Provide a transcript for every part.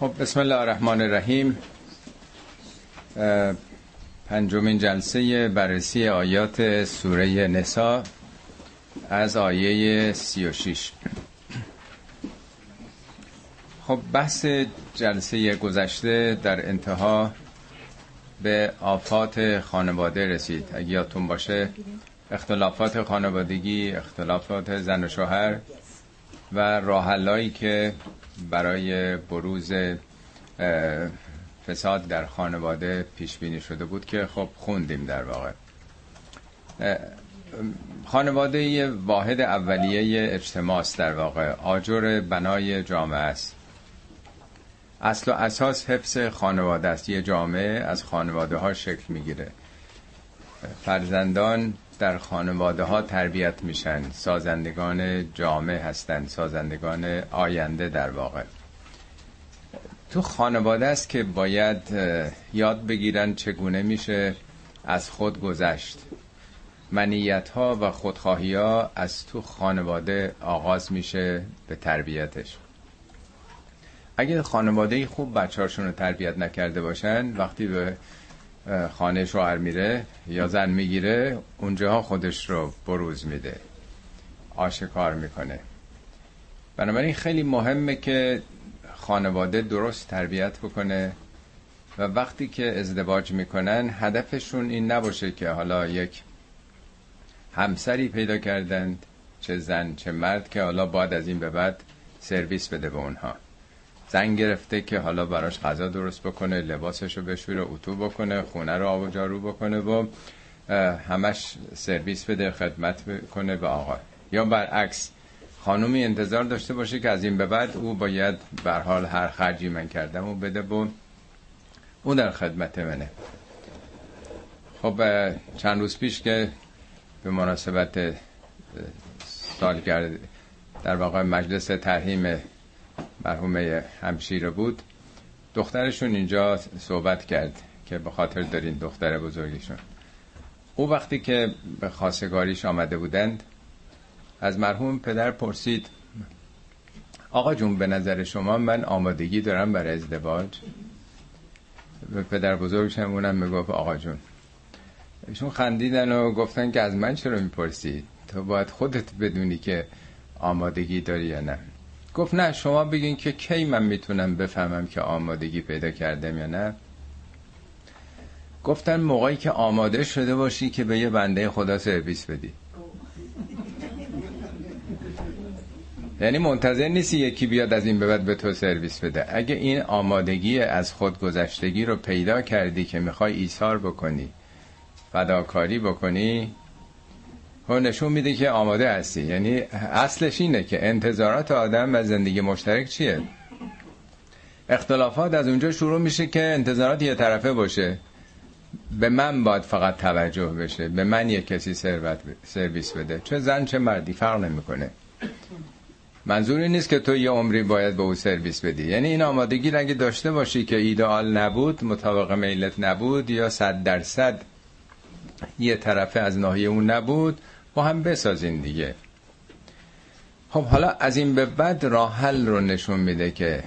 خب بسم الله الرحمن الرحیم. پنجمین جلسه بررسی آیات سوره نسا از آیه 36 خب بحث جلسه گذشته در انتها به آفات خانواده رسید. اگه یادتون باشه اختلافات خانوادگی اختلافات زن و شوهر و راهلایی که برای بروز فساد در خانواده پیش بینی شده بود که خب خوندیم در واقع. خانواده واحد اولیه اجتماع است در واقع. آجر بنای جامعه است. اصل و اساس حفظ خانواده است. یه جامعه از خانواده ها شکل می‌گیره. فرزندان در خانواده ها تربیت میشن. سازندگان جامعه هستند سازندگان آینده در واقع. تو خانواده است که باید یاد بگیرن چگونه میشه از خود گذشت. منیت ها و خودخواهی ها از تو خانواده آغاز میشه به تربیتش. اگه خانواده خوب بچه رو تربیت نکرده باشن وقتی به خانه شوهر میره یا زن می‌گیره اونجاها خودش رو بروز میده. آشکار می‌کنه. بنابراین خیلی مهمه که خانواده درست تربیت بکنه و وقتی که ازدواج می‌کنن هدفشون این نباشه که حالا یک همسری پیدا کردند چه زن چه مرد که حالا باید از این به بعد سرویس بده به اونها. زن گرفته که حالا براش غذا درست بکنه لباسش رو بشوره اتو بکنه خونه رو آب و جارو بکنه و همش سرویس بده خدمت کنه به آقا. یا برعکس خانومی انتظار داشته باشه که از این به بعد او باید بر حال هر خرجی من کردم و بده و او در خدمت منه. خب چند روز پیش که به مناسبت سالگرد در واقع مجلس ترهیم مرحوم همشیره بود. دخترشون اینجا صحبت کرد که به خاطر دارین دختر بزرگیشون او وقتی که به خواستگاریش آمده بودند از مرحوم پدر پرسید آقا جون به نظر شما من آمادگی دارم برای ازدواج؟ به پدر بزرگش همونم می‌گفت آقا جون. ایشون خندیدن و گفتن که از من چرا می‌پرسی؟ تو باید خودت بدونی که آمادگی داری یا نه. گفت نه شما بگین که کی من می‌تونم بفهمم که آمادگی پیدا کردم یا نه. گفتن موقعی که آماده شده باشی که به یه بنده خدا سرویس بدی. یعنی منتظر نیستی یکی بیاد از این به بعد به تو سرویس بده. اگه این آمادگی از خود گذشتگی رو پیدا کردی که می‌خوای ایثار بکنی فداکاری بکنی و نشون میده که آماده هستی. یعنی اصلش اینه که انتظارات آدم و زندگی مشترک چیه؟ اختلافات از اونجا شروع میشه که انتظارات یه طرفه باشه. به من باید فقط توجه بشه. به من یه کسی سرویس بده. چه زن چه مردی فرق نمی‌کنه. منظوری نیست که تو یه عمری باید به او سرویس بدی. یعنی این آمادگی اگه داشته باشی که ایدئال نبود مطابق میلت نبود یا صد درصد یه طرفه از ناحیه اون نبود با هم بسازین دیگه. خب حالا از این به بعد راه حل رو نشون میده که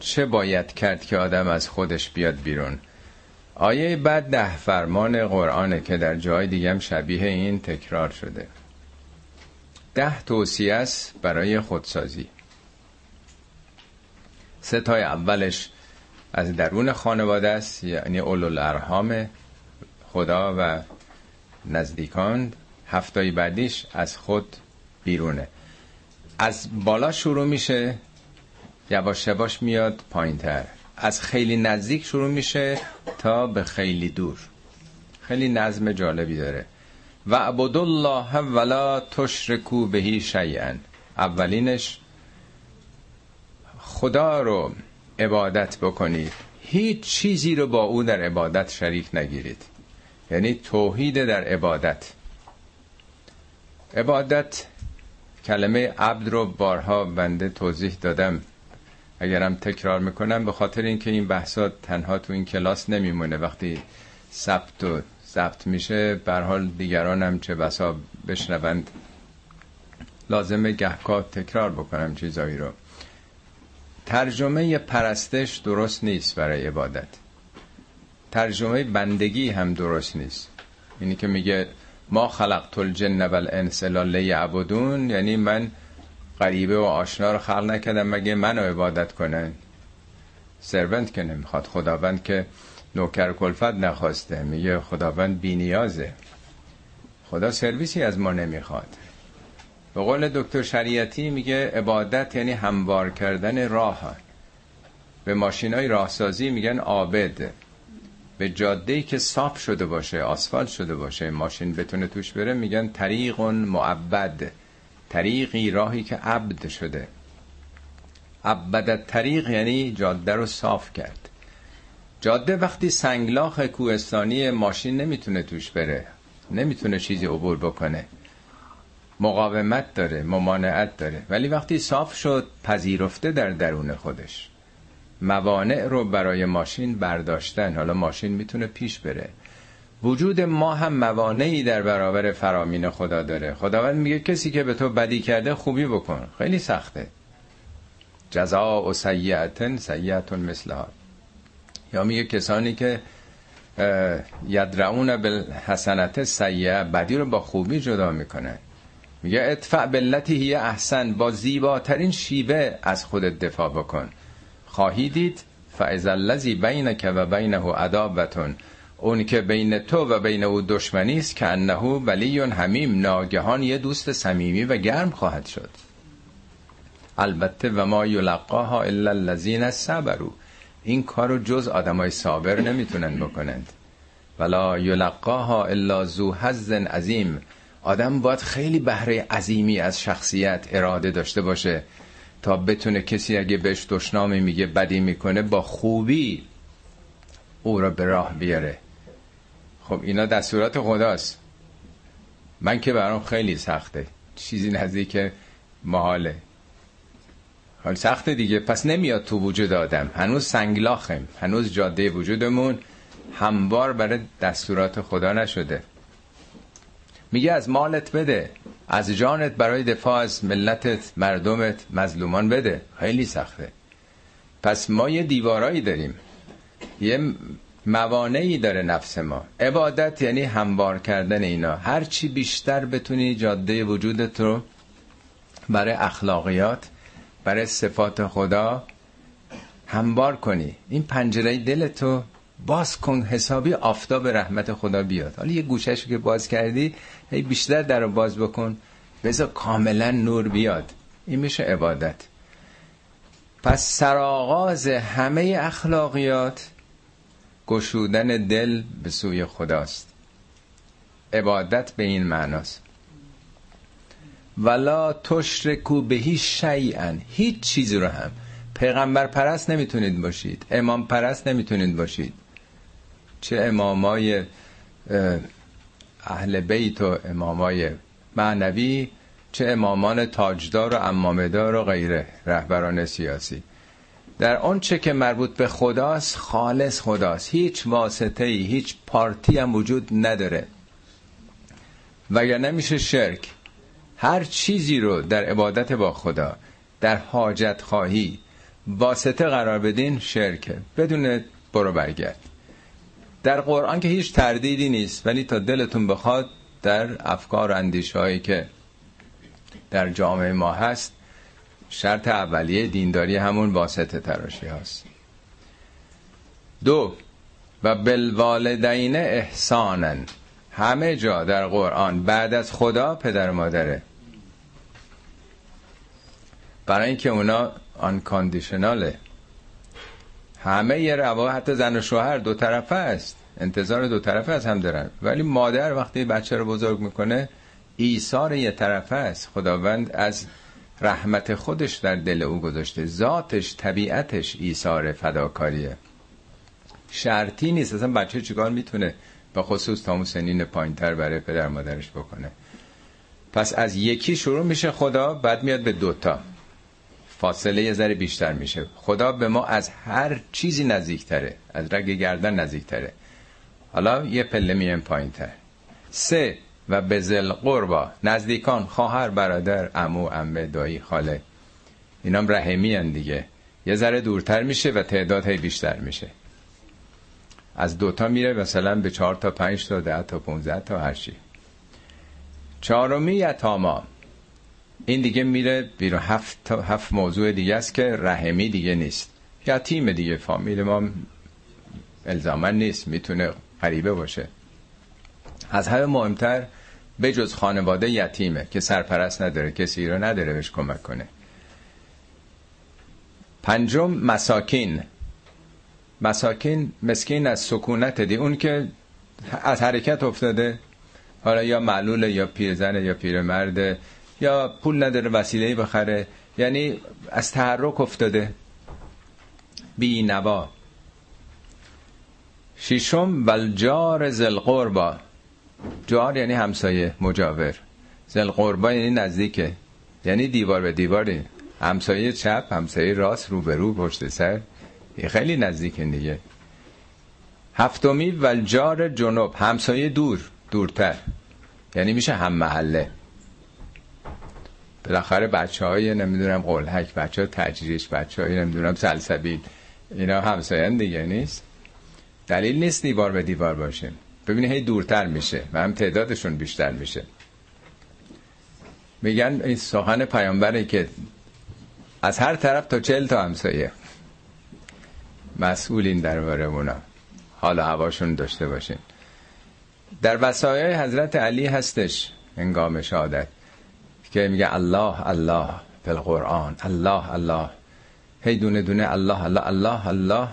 چه باید کرد که آدم از خودش بیاد بیرون. آیه بعد ده فرمان قرآنه که در جای دیگه هم شبیه این تکرار شده. ده توصیه است برای خودسازی. سه تای اولش از درون خانواده است یعنی اولو ارحام خدا و نزدیکان. هفتای بعدیش از خود بیرونه. از بالا شروع میشه یواش یواش میاد پایین تر از خیلی نزدیک شروع میشه تا به خیلی دور. خیلی نظم جالبی داره. و الله ولا تشرکو بهی شیئا. اولینش خدا رو عبادت بکنید هیچ چیزی رو با او در عبادت شریک نگیرید. یعنی توحید در عبادت. عبادت. کلمه عبد رو بارها بنده توضیح دادم. اگرم تکرار می‌کنم به خاطر اینکه این بحثات تنها تو این کلاس نمیمونه. وقتی ثبت و ضبط میشه بر حال دیگران هم چه بسا بشنوند. لازمه گهکا تکرار بکنم چیزایی رو. ترجمه پرستش درست نیست برای عبادت. ترجمه بندگی هم درست نیست. اینی که میگه ما خلقت الجن والانس الا لیعبدون یعنی من غریبه و آشنا رو خلق نکردم مگه منو عبادت کنن؟ سرونت که نمی‌خواد خداوند که نوکر کلفت نخواسته میگه خداوند بینیازه خدا سرویسی از ما نمی‌خواد. به قول دکتر شریعتی میگه عبادت یعنی هموار کردن راه به ماشین های راهسازی میگن عابد. به جاده که صاف شده باشه آسفالت شده باشه ماشین بتونه توش بره میگن طریق معبد طریقی راهی که عبد شده. عبد طریق یعنی جاده رو صاف کرد. جاده وقتی سنگلاخ کوهستانی ماشین نمی‌تونه توش بره نمی‌تونه چیزی عبور بکنه. مقاومت داره ممانعت داره. ولی وقتی صاف شد پذیرفته در درون خودش. موانع رو برای ماشین برداشتن. حالا ماشین می‌تونه پیش بره. وجود ما هم موانعی در برابر فرامین خدا داره. خداوند میگه کسی که به تو بدی کرده خوبی بکن. خیلی سخته. جزا و سیعتن سیعتون مثلها. یا میگه کسانی که یدرعون بالحسنت سیعه بدی رو با خوبی جدا می‌کنن. میگه ادفع بلتی هی احسن با زیباترین شیوه از خودت دفاع بکن. خواهی دید فعز اللذی بینک و بینه عدابتون اون که بین تو و بین او دشمنی است که انه ولی همیم ناگهان یه دوست صمیمی و گرم خواهد شد. البته و ما یلقاها الا الذین صبروا. این کارو جز آدمای صابر نمی‌تونن بکنند. ولا یلقاها الا ذو حظ عظیم. آدم باید خیلی بهره عظیمی از شخصیت اراده داشته باشه. تا بتونه کسی اگه بهش دشنامی میگه بدی می‌کنه با خوبی او را به راه بیاره. خب اینا دستورات خداست. من که برام خیلی سخته. چیزی نزدیک محاله. حال سخته دیگه. پس نمیاد تو وجود آدم. هنوز سنگلاخم هنوز جاده وجودمون هموار برای دستورات خدا نشده. میگه از مالت بده. از جانت برای دفاع از ملتت مردمت مظلومان بده. خیلی سخته. پس ما یه دیوارایی داریم. یه موانعی داره نفس ما. عبادت یعنی هموار کردن اینا. هرچی بیشتر بتونی جاده وجودت رو برای اخلاقیات برای صفات خدا هموار کنی. این پنجره دلتو باز کن حسابی آفتاب رحمت خدا بیاد. حالا یه گوشش که باز کردی هی بیشتر در رو باز بکن. بذار کاملا نور بیاد. این میشه عبادت. پس سرآغاز همه اخلاقیات گشودن دل به سوی خداست. عبادت به این معناست. ولا تشرکو به هیچ شیئا. هیچ چیزی رو هم. پیغمبر پرست نمی‌تونید باشید. امام پرست نمی‌تونید باشید. چه امامای اهل بیت و امامای معنوی چه امامان تاجدار و امامدار و غیره رهبران سیاسی. در آنچه که مربوط به خداست خالص خداست. هیچ واسطه ای هیچ پارتی هم وجود نداره. وگرنه میشه شرک. هر چیزی رو در عبادت با خدا در حاجت خواهی واسطه قرار بدین شرکه. بدون برو برگرد. در قرآن که هیچ تردیدی نیست ولی تا دلتون بخواد در افکار و اندیش هایی که در جامعه ما هست شرط اولیه دینداری همون واسطه تراشی هست دو و بالوالدین احسانن همه جا در قرآن بعد از خدا پدر مادره. برای اینکه اونا آن کاندیشناله همه یه روا حتی زن و شوهر دو طرفه است. انتظار دو طرفه از هم دارن. ولی مادر وقتی بچه رو بزرگ می‌کنه ایثار یه طرفه است. خداوند از رحمت خودش در دل او گذاشته. ذاتش طبیعتش ایثار فداکاریه. شرطی نیست. اصلا بچه چیکار می‌تونه به خصوص تا سنین پایینتر برای پدر مادرش بکنه؟ پس از یکی شروع میشه خدا بعد میاد به دوتا. فاصله یه ذره بیشتر میشه. خدا به ما از هر چیزی نزدیکتره از رگ گردن نزدیکتره. حالا یه پله میایم پایین تر سه و بزل قربا نزدیکان خواهر برادر امو امه دایی خاله. اینام رحمی هن دیگه. یه ذره دورتر میشه و تعداد هی بیشتر میشه. از دوتا میره مثلا به چهار تا پنج تا ده تا پونزده تا هرچی چهارمی یتاما. این دیگه میره بیرون. هفت, هفت موضوع دیگه است که رحمی دیگه نیست. یتیم دیگه فامیل ما الزاما نیست. می‌تونه غریبه باشه. از همه مهمتر به جز خانواده یتیمه که سرپرست نداره. کسی رو نداره بهش کمک کنه. پنجم مساکین. مساکین مسکین از سکونت دی. اون که از حرکت افتاده. حالا یا معلول یا پیرزن یا پیرمرده. یا پول نداره وسیله بخره. یعنی از تحرک افتاده. بی نوا شیشم والجار زل قربا جار یعنی همسایه مجاور. زل قربا یعنی نزدیکه. یعنی دیوار به دیواری همسایه چپ همسایه راست رو به رو پشت سر. خیلی نزدیکه دیگه. هفتمی والجار جنوب. همسایه دور دورتر. یعنی میشه هم محله. بالاخره بچه های نمی‌دونم قلحک بچه های تجریش بچه های نمی‌دونم سلسبیل اینا همسایه دیگه نیست؟ دلیل نیست دیوار به دیوار باشه ببینید هی دورتر میشه و هم تعدادشون بیشتر میشه. میگن این سخن پیامبره که از هر طرف تا چل تا همسایه. مسئولین درباره اونا. حال هواشون داشته باشین. در وسایای حضرت علی هستش انگام شهادت. که میگه الله الله فی القرآن الله الله. هی دونه دونه الله الله الله الله.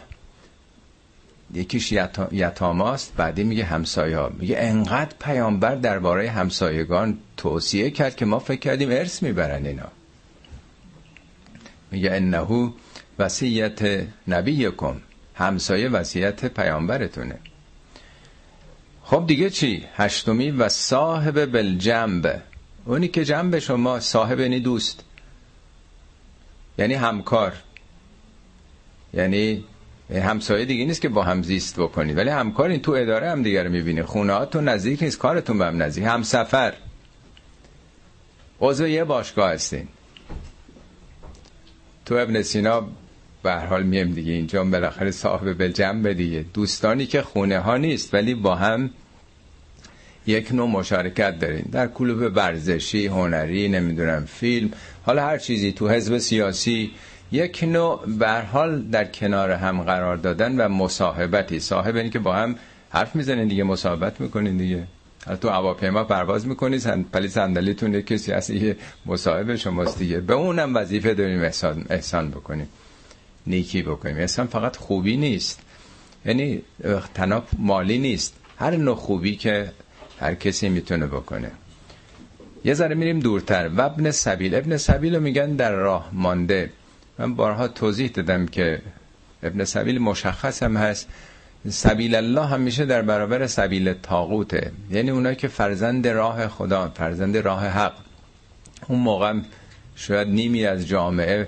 یکیش یتاماست بعدی میگه همسایه ها. میگه انقدر پیامبر درباره همسایگان توصیه کرد که ما فکر کردیم ارث می‌برن اینا. میگه انهو وصیت نبیکم همسایه وصیت پیامبرتونه. خب دیگه چی؟ هشتمی و صاحب بالجنب. اونی که جنب شما صاحب یعنی دوست. یعنی همکار. یعنی همسایه دیگه نیست که با هم زیست بکنید ولی همکار این تو اداره هم دیگه رو می‌بینید خونه تو نزدیک نیست. کارتون به هم نزدیک. هم سفر عضو یه باشگاه هستین. تو ابن سینا به حال میم دیگه اینجا. بالاخره صاحب به دیگه. دوستانی که خونه ها نیست ولی با هم یک نوع مشارکت دارین. در کلوب ورزشی هنری نمی‌دونم فیلم حالا هر چیزی تو حزب سیاسی یک نوع به حال در کنار هم قرار دادن و مصاحبتی. صاحب این که با هم حرف می‌زنین دیگه مصاحبت می‌کنین دیگه. تو هواپیما پرواز می‌کنید پلی صندلیتون کسی هست یه مصاحب شماست دیگه. به اونم وظیفه داریم احسان, احسان بکنیم. نیکی بکنیم. احسان فقط خوبی نیست. یعنی تناب مالی نیست. هر نوع خوبی که هر کسی می‌تونه بکنه. یه ذره میریم دورتر. و ابن سبیل. ابن سبیل رو میگن در راه مانده. من بارها توضیح دادم که ابن سبیل مشخص هم هست. سبیل الله هم میشه در برابر سبیل تاغوته یعنی اونایی که فرزند راه خدا فرزند راه حق. اون موقع شاید نیمی از جامعه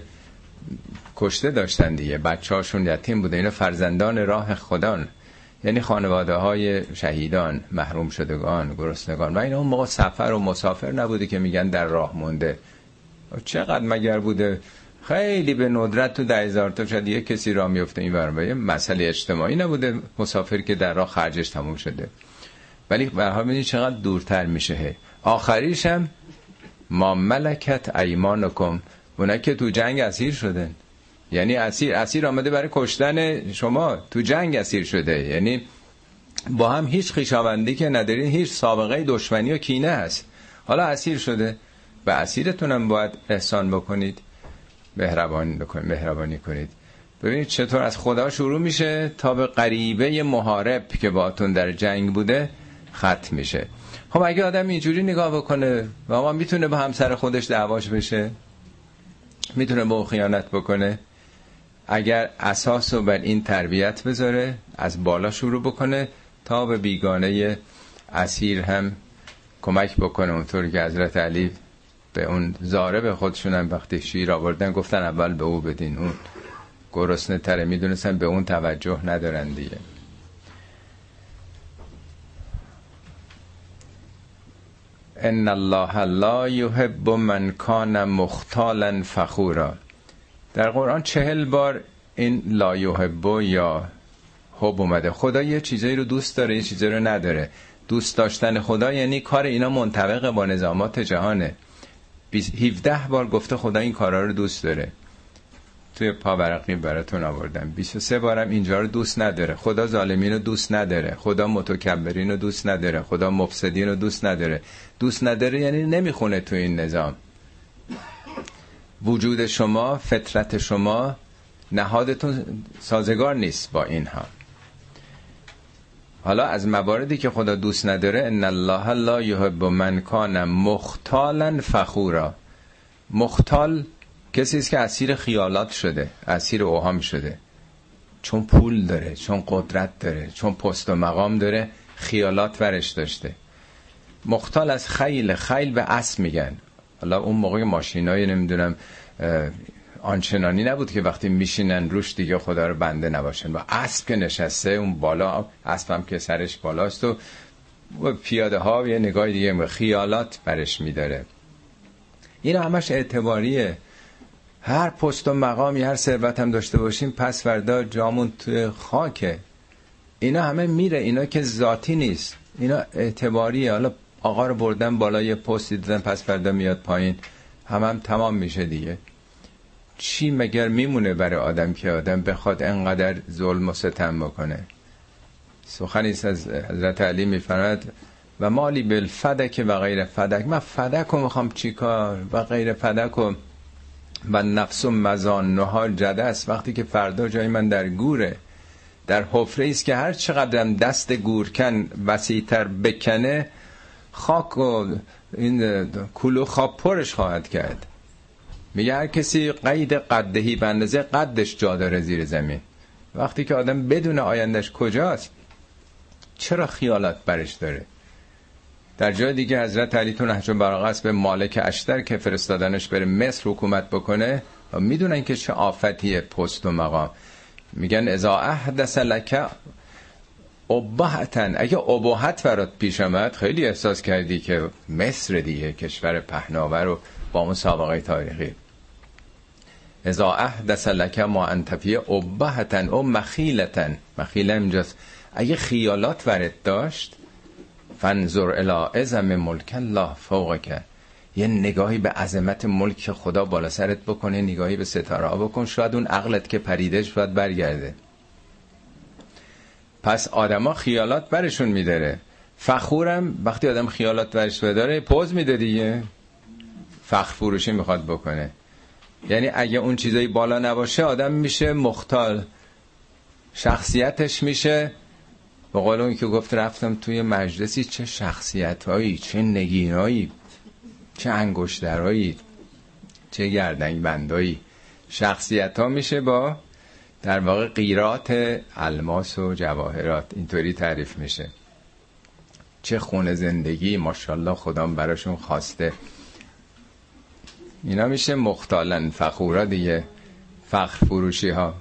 کشته داشتن دیگه. بچه هاشون یتیم بوده. اینا فرزندان راه خدان. یعنی خانواده های شهیدان محروم شدگان گرسنگان. و اینا اون موقع سفر و مسافر نبوده که میگن در راه مونده. چقدر مگر بوده؟ خیلی به ندرت تو ده هزار تا شاید یه کسی را میفته این برمه مسئله اجتماعی نبوده. مسافر که در راه خرجش تموم شده. ولی برها بینید چقدر دورتر میشه. آخریش هم ما ملکت ایمانکم. اونا که تو جنگ اسیر شدن. یعنی اسیر اسیر آمده برای کشتن شما تو جنگ اسیر شده. یعنی با هم هیچ خیشاوندی که ندارین هیچ سابقه دشمنی و کینه هست. حالا اسیر شده. به اسیرتونم باید احسان بکنید. مهربانی بکنید مهربانی کنید. ببینید چطور از خدا شروع میشه تا به غریبه محارب که باتون در جنگ بوده ختم میشه. خب اگه آدم اینجوری نگاه بکنه و ما می‌تونه با همسر خودش دعواش بشه؟ می‌تونه با خیانت بکنه؟ اگر اساس رو بر این تربیت بذاره از بالا شروع بکنه تا به بیگانه اسیر هم کمک بکنه. اونطور که حضرت علی به اون زاره به خودشونم وقتی شیر آوردن گفتن اول به او بدین. اون گرسنه تره می‌دونستن به اون توجه ندارن دیگه. ان الله لا یحب من کان مختالا فخورا. در قرآن چهل بار این لایوهبو یا حب اومده. خدا یه چیزایی رو دوست داره یه چیزایی رو نداره. دوست داشتن خدا یعنی کار اینا منطبق با نظامات جهانه. 17 بار گفته خدا این کارا رو دوست داره. توی پاورقی براتون آوردم. 23 بارم اینجا رو دوست نداره. خدا ظالمین رو دوست نداره. خدا متکبرین رو دوست نداره. خدا مفسدین رو دوست نداره. دوست نداره یعنی نمی‌خونه تو این نظام. وجود شما فطرت شما نهادتون سازگار نیست با اینها. حالا از مواردی که خدا دوست نداره ان الله لا یحب من کان مختالا فخورا. مختال کسی است که اسیر خیالات شده اسیر اوهام شده. چون پول داره چون قدرت داره چون پست و مقام داره خیالات ورش داشته. مختال از خیل خیل به اسب میگن. حالا اون موقع ماشینای نمی‌دونم آنچنانی نبود که وقتی میشینن روش دیگه خدا رو بنده نباشن. و اسب که نشسته اون بالا اسبم که سرش بالاست و پیاده ها یه نگاه دیگه خیالات برش میداره. این همش اعتباریه. هر پست و مقامی هر ثروت هم داشته باشیم پس فردا جامون توی خاکه. اینا همه میره اینا که ذاتی نیست. اینا اعتباریه. حالا آقا رو بردن بالا یه پستی دادن پس فردا میاد پایین. هم هم تمام میشه دیگه. چی مگر میمونه برای آدم که آدم بخواد انقدر ظلم و ستم بکنه؟ سخنی از حضرت علی میفرماد و مالی بالفدک و غیر فدک. من فدک رو می‌خوام چیکار و غیر فدک و و نفس و مزان نهار جده است. وقتی که فردا جای من در گوره در حفره است که هر چقدرم دست گورکن وسیعتر بکنه خاک و این کلو خواب پرش خواهد کرد. میگه هر کسی قید قدهی به اندازه قدش جا داره زیر زمین. وقتی که آدم بدون آیندش کجاست چرا خیالات برش داره؟ در جای دیگه حضرت علی تو نهج به مالک اشتر که فرستادنش بره مصر حکومت بکنه و می‌دونن که چه آفتیه پست و مقام. میگن ازا احدث لک ابهتن. اگه ابهت برات پیش آمد خیلی احساس کردی که مصر دیگه کشور پهناور و با اون سابقه تاریخی. ازا احدث لک ما انتفیه ابهتن او مخیلتن. مخیله اینجاست. اگه خیالات ورد داشت فنظر الى ازم ملک الله فوقک. یه نگاهی به عظمت ملک خدا بالا سرت بکنه نگاهی به ستاره ها بکن. شاید اون عقلت که پریده شاید برگرده. پس آدما خیالات برشون میداره. فخورم وقتی آدم خیالات برش بداره پوز میده دیگه. فخر فروشی می‌خواد بکنه. یعنی اگه اون چیزایی بالا نباشه آدم میشه مختال. شخصیتش میشه. به قول اون که گفت رفتم توی مجلسی چه شخصیت هایی چه نگینایی چه انگشترهایی چه گردنگ بندایی شخصیت ها میشه با در واقع قیرات الماس و جواهرات اینطوری تعریف میشه. چه خونه زندگی ماشاءالله خدام براشون خواسته. اینا میشه مختالن فخورا دیگه فخر فروشی ها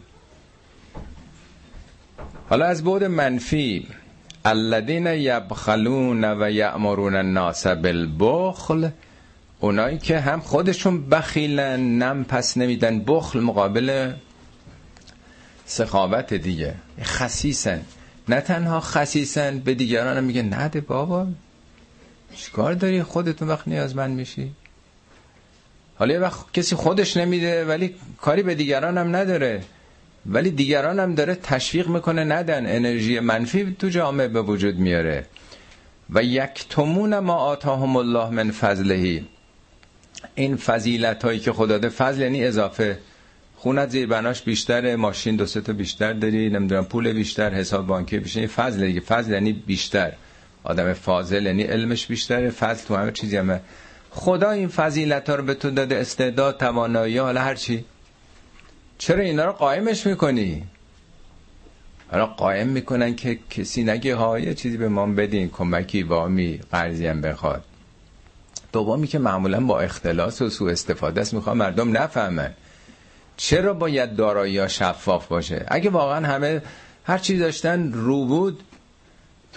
حالا از بود منفی الذین یبخلون و یأمرون الناس بالبخل اونایی که هم خودشون بخیلن نم پس نمیدن بخل مقابل سخاوت دیگه. خسیسن نه تنها خسیسن به دیگران میگه نده بابا. چیکار داری؟ خودتون وقت نیازمند میشی. حالا یه وقت کسی خودش نمیده ولی کاری به دیگران هم نداره. ولی دیگران هم داره تشویق می‌کنه ندن. انرژی منفی تو جامعه به وجود میاره. و یک تمون ما آتاهم الله من فضلهی این فضیلت هایی که خدا ده فضل یعنی اضافه. خونت زیر بناش بیشتره ماشین دو تا بیشتر داری نمی‌دونم پول بیشتر حساب بانکی بیشتر این فضل دیگه. فضل یعنی بیشتر. آدم فاضل یعنی علمش بیشتره فضل تو همه چیزی همه. خدا این فضیلت ها رو به تو داده استعداد توانایی حالا هر چی. چرا اینا رو قائمش می‌کنی؟ حالا قائم می‌کنن که کسی نگه ها یه چیزی به ما بدین کمکی وامی قرضی هم بخواد. دومی که معمولا با اختلاس و سوء استفاده است می‌خوام مردم نفهمن. چرا باید دارایی ها شفاف باشه؟ اگه واقعا همه هر چی داشتن رو بود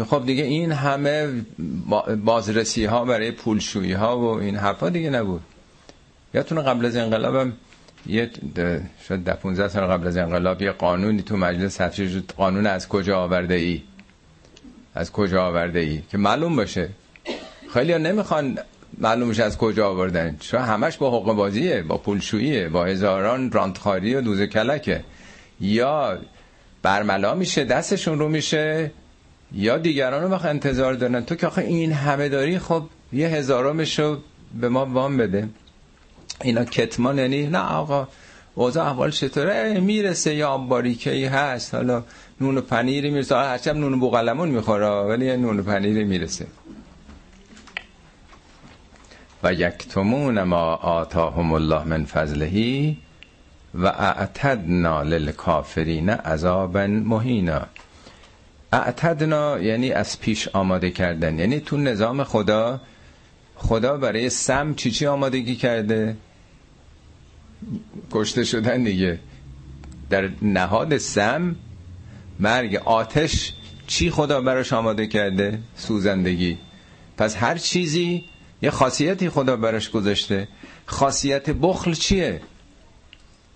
خب دیگه این همه بازرسی ها برای پولشویی ها و این حرفا دیگه نبود. یادتونه قبل از انقلابم یه شاید ده 15 سال قبل از انقلاب یه قانونی تو مجلس تفسیر شد قانون از کجا آورده ای از کجا آورده ای که معلوم باشه. خیلی ها نمی‌خوان معلومش از کجا آوردن. چون همش با حقوق بازیه با پولشوییه با هزاران رانتخاری و دوز کلکه. یا برملا میشه دستشون رو میشه یا دیگران رو بخواه انتظار دارن. تو که آخه این همه داری خب یه هزارمش رو به ما وام بده. اینا کتمان یعنی نه آقا اوضاع احوال چطوره؟ می‌رسه یا باریکه ای هست. حالا نون و پنیری می‌رسه. هرچند نون بوغلمون می‌خوره ولی نون و پنیری می‌رسه. و یکتمون ما آتاهم الله من فضلهی و اعتدنا للکافرین عذابا مهینا. اعتدنا یعنی از پیش آماده کردن. یعنی تو نظام خدا خدا برای سم چی چی آمادگی کرده؟ کشته شدن دیگه. در نهاد سم مرگ آتش چی خدا براش آماده کرده؟ سوزندگی. پس هر چیزی یه خاصیتی خدا براش گذاشته. خاصیت بخل چیه؟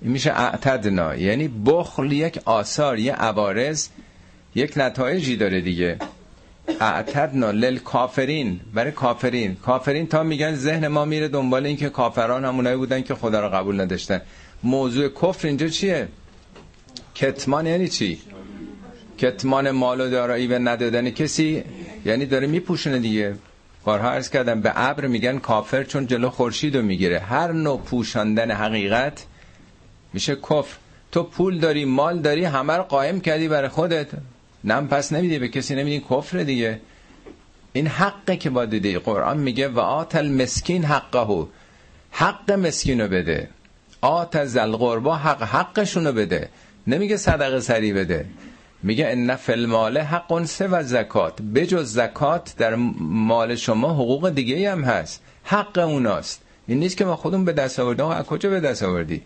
این میشه اعتدنا. یعنی بخل یک آثار یه عوارض یک نتایجی داره دیگه. اعتدنا لل کافرین برای کافرین. کافرین تا میگن ذهن ما میره دنبال این که کافران همونایی بودن که خدا رو قبول نداشتن. موضوع کفر اینجا چیه؟ کتمان یعنی چی؟ کتمان مال و دارایی و ندادن کسی؟ یعنی داره میپوشونه دیگه. بارها عرض کردم به ابر میگن کافر چون جلو خورشید رو می‌گیره. هر نوع پوشاندن حقیقت میشه کفر. تو پول داری مال داری همه رو قائم کردی برای خودت. نم پس نمیدی به کسی نمیدی کفر دیگه. این حقه که با دیدی قرآن میگه و آت المسکین حقه. حق مسکین رو بده. آت زلقربا حق حقشون بده. نمیگه صدقه سری بده. میگه ان فی المال حق سه و زکات بجز زکات در مال شما حقوق دیگه هم هست. حق اوناست. این نیست که ما خودمون به دست آوردیم. از کجا به دست آوردی؟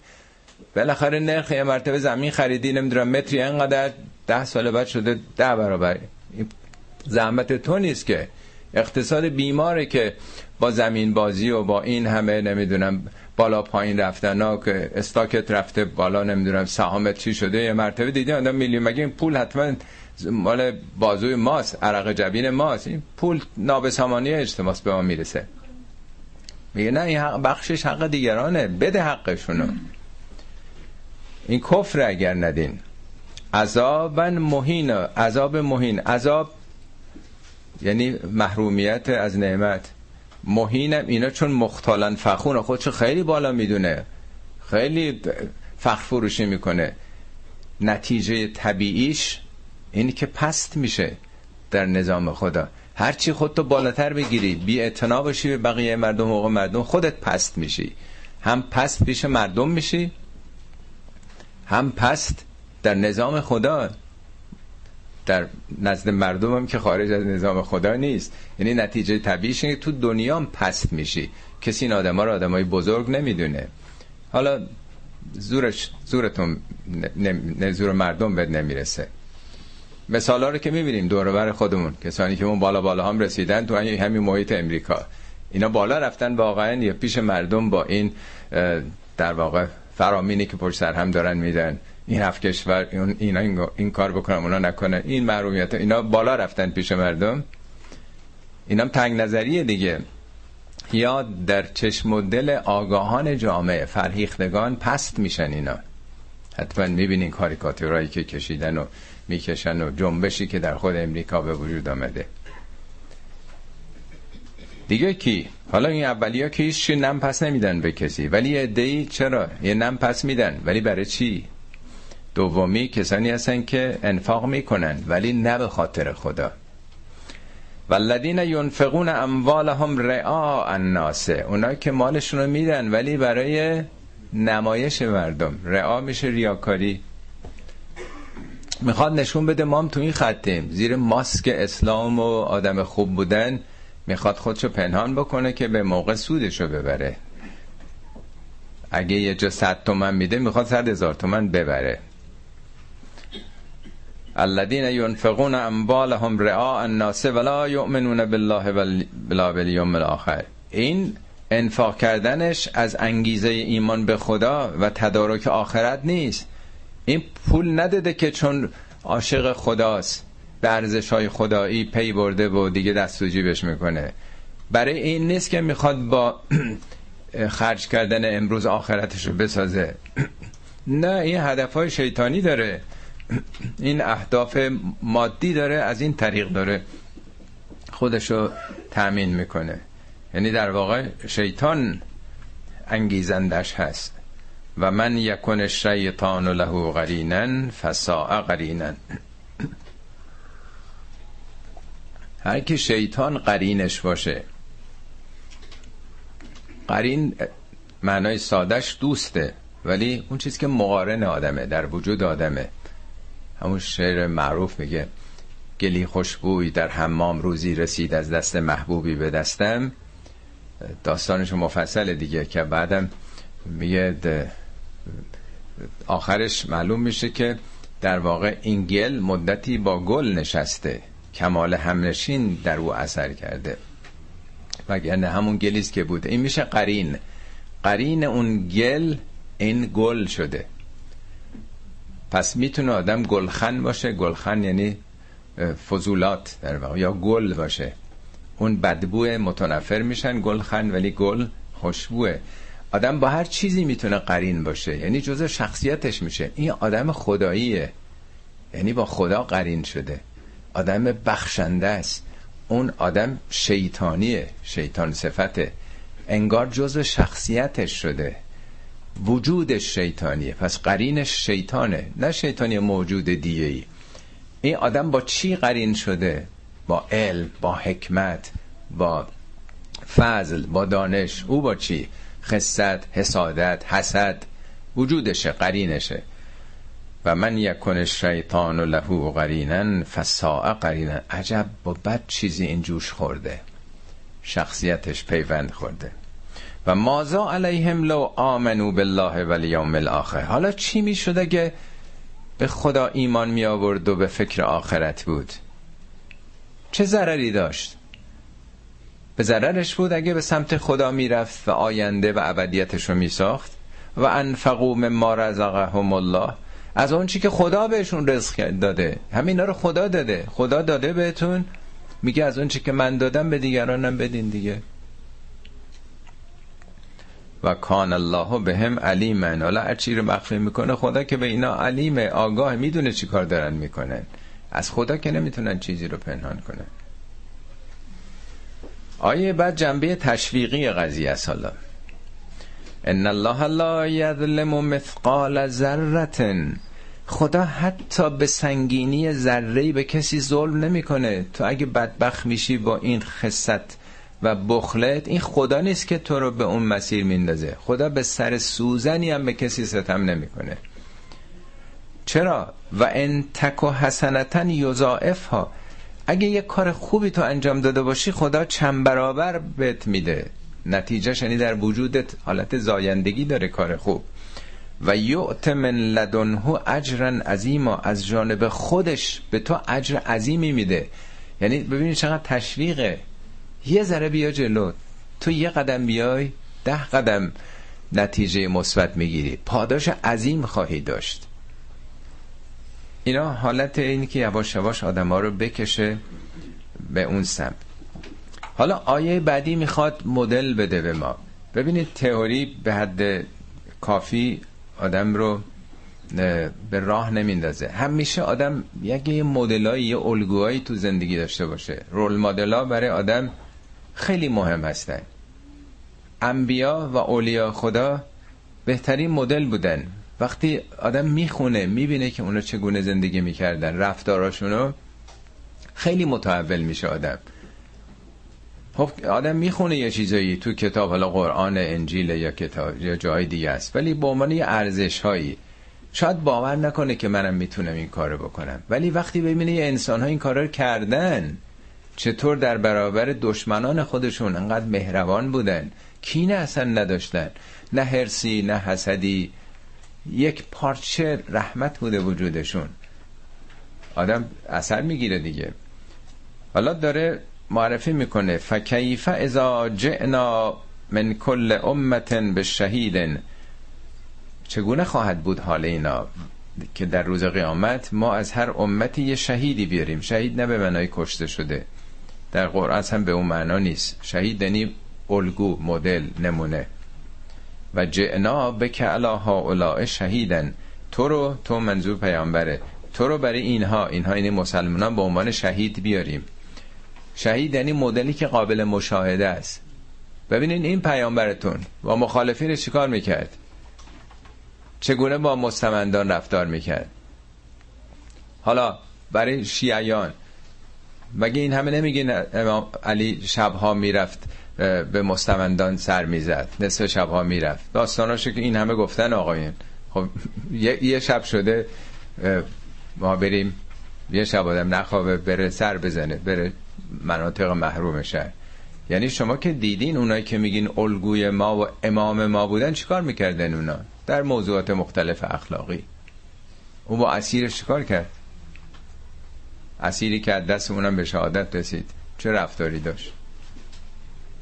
بالاخره نرخ یه مرتبه زمین خریدی نمی‌دونم متری انقدر ده سال بعد شده ده برابر. زحمت تو نیست که. اقتصاد بیماره که با زمین بازی و با این همه نمی‌دونم بالا پایین رفتن ها که استاکت رفته بالا نمی‌دونم سهامت چی شده یه مرتبه دیدی آدم میلیون مگه این پول حتما مال بازوی ماست عرق جبین ماست؟ این پول نابسامانی اجتماعی به ما می‌رسه. میگه نه این حق بخشش حق دیگرانه بده حقشونو. این کفر اگر ندین. عذابا مهین عذاب مهین عذاب یعنی محرومیت از نعمت. مهینم اینا چون مختالن فخون خودشو خیلی بالا می‌دونه. خیلی فخر فروشی می‌کنه. نتیجه طبیعیش اینی که پست میشه در نظام خدا. هرچی خودتو بالاتر بگیری بی باشی به بقیه مردم حقوق مردم خودت پست میشی. هم پست پیش مردم میشی هم پست در نظام خدا. در نزد مردم هم که خارج از نظام خدا نیست. یعنی نتیجه طبیعیش اینه تو دنیا هم پست میشی. کسی این آدم ها رو آدم بزرگ نمی‌دونه. حالا زورش زورتون نه زور مردم بد نمی‌رسه. مثال ها رو که می‌بینیم دوربر خودمون. کسانی که اون بالا بالا هم رسیدن تو همین محیط امریکا. اینا بالا رفتن واقعا یا پیش مردم با این در واقع فرامینی که پشت سر هم دارن میدن. این هفت کشور اینا این, این کار بکنن اونا نکنه. این محرومیت اینا بالا رفتن پیش مردم. اینم تنگ نظریه دیگه. یا در چشم و دل آگاهان جامعه فرهیختگان پست میشن اینا. حتما می‌بینین کاریکاتورایی که کشیدن و می‌کشن و جنبشی که در خود امریکا به وجود آمده. دیگه کی؟ حالا این اولیا که هیچ نم پس نمیدن به کسی. ولی یه چرا؟ یه نم پس میدن. ولی برای چی؟ دومی کسانی هستن که انفاق می‌کنن ولی نه به خاطر خدا. والذین ینفقون اموالهم رعاء الناس. اونا که مالشون رو میدن ولی برای نمایش مردم. رعا میشه ریاکاری. می‌خواد نشون بده ما هم تو این خطیم. زیر ماسک اسلام و آدم خوب بودن می‌خواد خودشو پنهان بکنه که به موقع سودشو ببره. اگه یه جا صد تومن میده می‌خواد صد هزار تومن ببره. الذين ينفقون اموالهم رعاء الناس ولا يؤمنون بالله ولا بالیوم الاخر این انفاق کردنش از انگیزه ایمان به خدا و تدارک آخرت نیست. این پول نداده که چون عاشق خداست به ارزش های خدایی پی برده و دیگه دست و جیبش می‌کنه. برای این نیست که می‌خواد با خرج کردن امروز آخرتش رو بسازه. نه این هدف های شیطانی داره. این اهداف مادی داره از این طریق داره خودشو تأمین می‌کنه. یعنی در واقع شیطان انگیزندش هست. و من یکن الشیطان له قرینا فساء قرینا هر کی شیطان قرینش باشه قرین معنای سادش دوسته ولی اون چیزی که مقارن آدمه در وجود آدمه. همون شعر معروف میگه گلی خوشبوی در حمام روزی رسید از دست محبوبی به دستم. داستانش مفصل دیگه که بعدم میگه آخرش معلوم میشه که در واقع این گل مدتی با گل نشسته کمال همنشین در او اثر کرده. وگرنه همون گلیست که بوده. این میشه قرین. قرین اون گل این گل شده. پس می‌تونه آدم گلخن باشه. گلخن یعنی فضولات در واقع یا گل باشه. اون بدبو متنفر میشن گلخن ولی گل خوشبوه آدم با هر چیزی می‌تونه قرین باشه. یعنی جزء شخصیتش میشه. این آدم خداییه. یعنی با خدا قرین شده. آدم بخشنده است. اون آدم شیطانیه. شیطان صفته. انگار جزء شخصیتش شده. وجودش شیطانیه. پس قرینش شیطانه نه شیطانی موجود دیگه ای این آدم با چی قرین شده؟ با علم با حکمت با فضل با دانش. او با چی؟ خصت حسادت حسد. وجودشه قرینشه. و من یکن شیطان له قرینا فساء قرینا عجب با بد چیزی این جوش خورده. شخصیتش پیوند خورده. و مازا علیهم لو آمنو بالله و الیوم الاخر؟ حالا چی می شده که به خدا ایمان می آورد و به فکر آخرت بود؟ چه ضرری داشت؟ به ضررش بود اگه به سمت خدا می‌رفت و آینده و ابدیتش رو می ساخت و انفقو مما رزقهم الله. از اون چی که خدا بهشون رزق داده. همینا رو خدا داده. خدا داده بهتون. میگه از اون چی که من دادم به دیگرانم بدین دیگه. و کان الله به هم علیمن. حالا هرچی رو مخفی می‌کنه خدا که به اینا علیمه آگاه می‌دونه چی کار دارن می‌کنن. از خدا که نمی‌تونن چیزی رو پنهان کنن. آیه بعد جنبه تشویقی قضیه است حالا. ان الله لا یظلم مثقال ذره خدا حتی به سنگینی ذره به کسی ظلم نمی‌کنه. تو اگه بدبخت میشی با این خصت و بخلت این خدا نیست که تو رو به اون مسیر میندازه. خدا به سر سوزنی هم به کسی ستم نمی‌کنه. چرا؟ و ان تک و حسنتا یضاعف ها اگه یه کار خوبی تو انجام داده باشی خدا چند برابر بهت میده. نتیجه شنی در وجودت حالت زایندگی داره کار خوب. و یعت من لدنه اجرا عظیما. از جانب خودش به تو اجر عظیمی میده. یعنی ببینید چقدر تشویقه. یه ذره بیا جلو. تو یه قدم بیای ده قدم نتیجه مثبت می‌گیری. پاداش عظیم خواهی داشت. اینا حالت اینی که یواش یواش آدم ها رو بکشه به اون سمت. حالا آیه بعدی می‌خواد مدل بده به ما. ببینید تئوری به حد کافی آدم رو به راه نمیندازه. همیشه آدم یه مدلایی یه الگوهایی تو زندگی داشته باشه. رول مدلا برای آدم خیلی مهم هستن. انبیا و اولیا خدا بهترین مدل بودن. وقتی آدم می‌خونه می‌بینه که اونا چگونه زندگی می‌کردن رفتاراشونو خیلی متحول میشه آدم. خب آدم می‌خونه یه چیزایی تو کتاب حالا قرآن انجیل یا کتاب یا جای دیگه است. ولی به عنوان یه ارزش هایی شاید باور نکنه که منم می‌تونم این کارو بکنم. ولی وقتی ببینه یه انسان ها این کارا رو کردن چطور در برابر دشمنان خودشون انقدر مهربان بودن؟ کینه اصلا نداشتن؟ نه هرسی نه حسدی. یک پارچه رحمت بوده وجودشون. آدم اثر می‌گیره دیگه. حالا داره معرفی می‌کنه. فکیف اذا جئنا من کل امت به شهید چگونه خواهد بود حال اینا؟ که در روز قیامت ما از هر امتی یه شهیدی بیاریم. شهید نه به معنای کشته شده. در قرآن هم به اون معنا نیست. شهید یعنی الگو مدل نمونه. و جعنا به که علا شهیدن. تو رو تو منظور پیامبره. تو رو برای اینها اینها این مسلمانان به عنوان شهید بیاریم. شهید یعنی مدلی که قابل مشاهده است. ببینین این پیامبرتون با مخالفین چیکار می‌کرد؟ چگونه با مستمندان رفتار می‌کرد؟ حالا برای شیعیان مگه این همه نمیگین امام علی شبها می‌رفت به مستمندان سر می‌زد نصف شبها می‌رفت. داستاناشو که این همه گفتن آقایون. خب یه شب شده ما بریم یه شب آدم نخوابه بره سر بزنه بره مناطق محروم شهر. یعنی شما که دیدین اونایی که میگین الگوی ما و امام ما بودن چیکار می‌کردن اونا؟ در موضوعات مختلف اخلاقی. او با اسیرش چیکار کرد؟ اسیری که از دست اونم به شهادت رسید. چه رفتاری داشت؟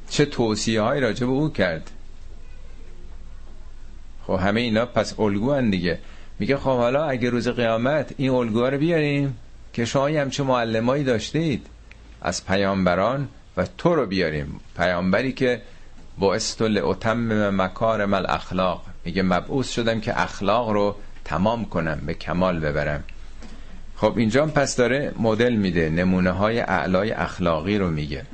چه توصیه های راجع به او کرد؟ خب همه اینا پس الگو دیگه. میگه خب حالا اگه روز قیامت این الگوها رو بیاریم که شما همچه معلمایی داشتید از پیامبران و تو رو بیاریم. پیامبری که با استل اتم مکارم الاخلاق میگه مبعوث شدم که اخلاق رو تمام کنم به کمال ببرم. خب اینجا پس داره مدل میده نمونه های اعلای اخلاقی رو میگه.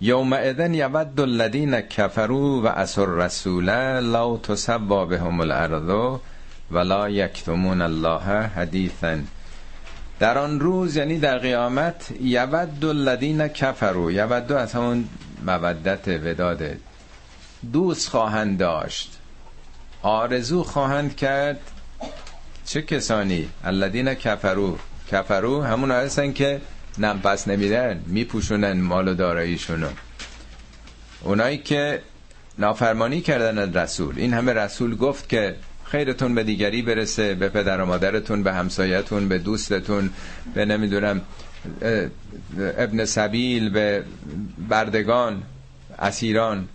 یوم اذن یود الذین کفروا و اسر رسول لا تسوا بهم الارض ولا یکتمون الله حدیثا. در آن روز یعنی در قیامت یود الذین کفروا یود از همون مودت وداده دوست خواهند داشت آرزو خواهند کرد چه کسانی؟ الذین کفرو کفرو همون هستن که نم پس نمیدن میپوشونن مال و داراییشونو. اونایی که نافرمانی کردن رسول. این همه رسول گفت که خیرتون به دیگری برسه به پدر و مادرتون به همسایتون به دوستتون به نمی‌دونم ابن سبیل به بردگان اسیران.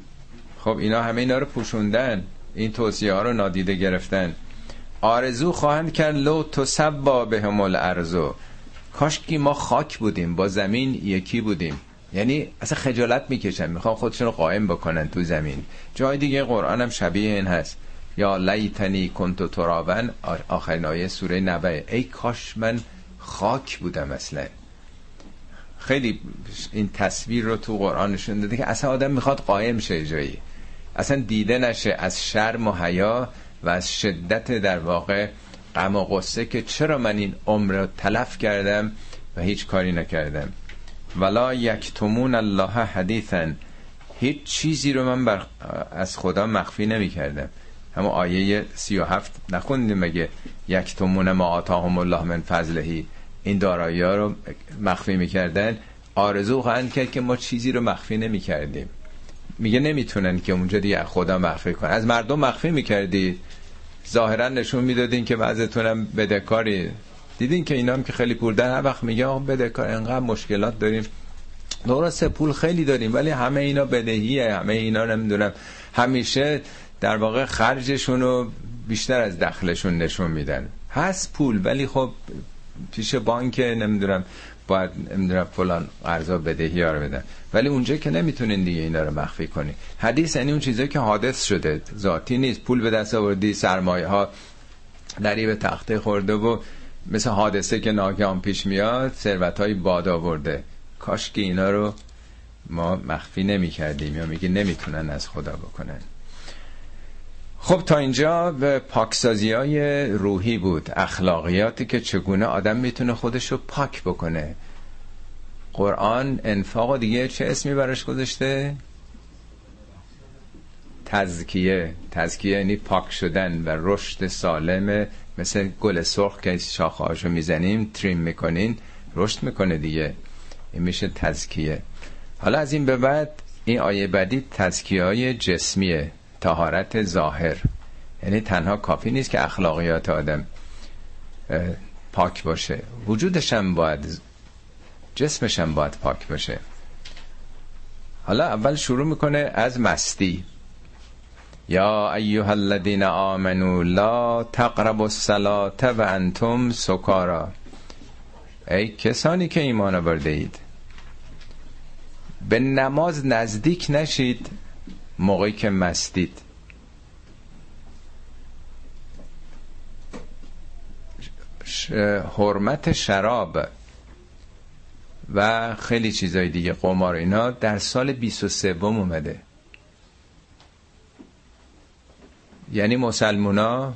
خب اینا همه اینا رو پوشوندن. این توصیه ها رو نادیده گرفتن. آرزو خواهند کرد لو تو سبا به همال ارزو کاش که ما خاک بودیم با زمین یکی بودیم. یعنی اصلا خجالت می‌کشن. می‌خوان خودشون رو قائم بکنن تو زمین. جای دیگه قرآن هم شبیه این هست. یا لیتنی کنتو ترابن. آخرین آیه سوره نبه ای کاش من خاک بودم اصلا. خیلی این تصویر رو تو قرآن نشون داده که اصلا آدم می‌خواد قائم شه جایی. اصلا دیده نشه از شرم و حیا. و از شدت در واقع غم و غصه که چرا من این عمر رو تلف کردم و هیچ کاری نکردم. ولا یکتمون الله حدیثا. هیچ چیزی رو من بر از خدا مخفی نمی کردم همون آیه سی و هفت نخوندیم مگه یکتمون ما آتاهم الله من فضلهی این دارایی ها رو مخفی می‌کردن. آرزو خواهند کرد که ما چیزی رو مخفی نمی کردیم میگه نمی‌تونن که اونجا دیگه خدا مخفی کنن. از مردم مخفی می‌کردید ظاهرا نشون می‌دادین که بعضتونم بدهکاری. دیدین که اینا هم که خیلی پول در هر وقت میگه آقا بدهکار انقدر مشکلات داریم. درسته پول خیلی داریم ولی همه اینا بدهیه همه اینا نمی‌دونم. همیشه در واقع خرجشون رو بیشتر از دخلشون نشون میدن. هست پول ولی خب پیش بانک نمی‌دونم. باید نمی‌دونم فلان قرضا بدهی رو بدن ولی اونجا که نمی‌تونین دیگه اینا رو مخفی کنی. حدیث یعنی اون چیزایی که حادث شده ذاتی نیست. پول به دست آوردی سرمایه ها دری به تخته خورده و مثل حادثه که ناگهان پیش میاد ثروت های باد آورده. کاش که اینا رو ما مخفی نمی کردیم یا میگه نمی‌تونن از خدا بکنن. خب تا اینجا به پاکسازی های روحی بود. اخلاقیاتی که چگونه آدم می‌تونه خودش رو پاک بکنه. قرآن انفاق دیگه چه اسمی براش گذاشته؟ تزکیه. تزکیه یعنی پاک شدن و رشد سالم مثل گل سرخ که شاخه می‌زنیم تریم می‌کنین رشد می‌کنه دیگه. این میشه تزکیه. حالا از این به بعد این آیه بعدی تزکیه های جسمیه. تهارت ظاهر. یعنی تنها کافی نیست که اخلاقیات آدم پاک باشه. وجودش هم باید جسمش هم باید پاک باشه. حالا اول شروع می‌کنه از مستی. یا ایها الذین آمنو لا تقربوا الصلاة و انتم سکارا. ای کسانی که ایمان آورده اید به نماز نزدیک نشید. موقعی که مستید. حرمت شراب و خیلی چیزای دیگه قمار اینا در سال 23 اومده. یعنی مسلمونا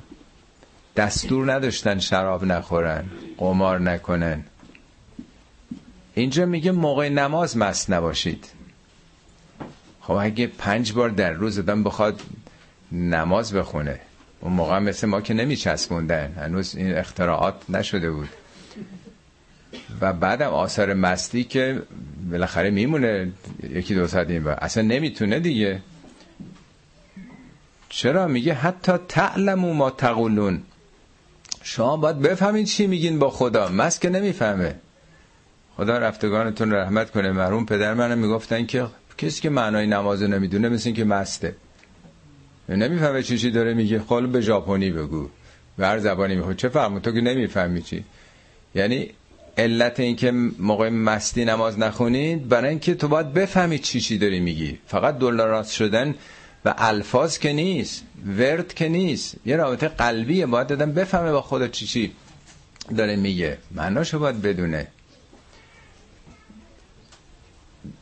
دستور نداشتن شراب نخورن قمار نکنن. اینجا میگه موقع نماز مست نباشید. خب اگه پنج بار در روز آدم بخواد نماز بخونه اون موقع مثل ما که نمیچسبوندن. هنوز این اختراعات نشده بود. و بعدم آثار مستی که بالاخره میمونه یکی دو ساعت این با. اصلا نمی‌تونه دیگه. چرا؟ میگه حتی تعلمو ما تقولون. شما باید بفهمین چی میگین با خدا. مست که نمی‌فهمه. خدا رفتگانتون رحمت کنه. مرحوم پدر منم می‌گفتن که کسی که معنای نماز نمی‌دونه مثل این که مسته. نمی‌فهمه چی چی داره میگه. خال به ژاپنی بگو. به هر زبانی میگه چه فرق تو که نمی‌فهمی چی. یعنی علت این که موقع مستی نماز نخونید برای اینکه تو باید بفهمی چی چی داری میگی. فقط دلار شدن و الفاظ که نیست ورد که نیست یه رابطه قلبیه. باید دادن بفهمه با خدا چی چی داره میگه. معناشو باید بدونه.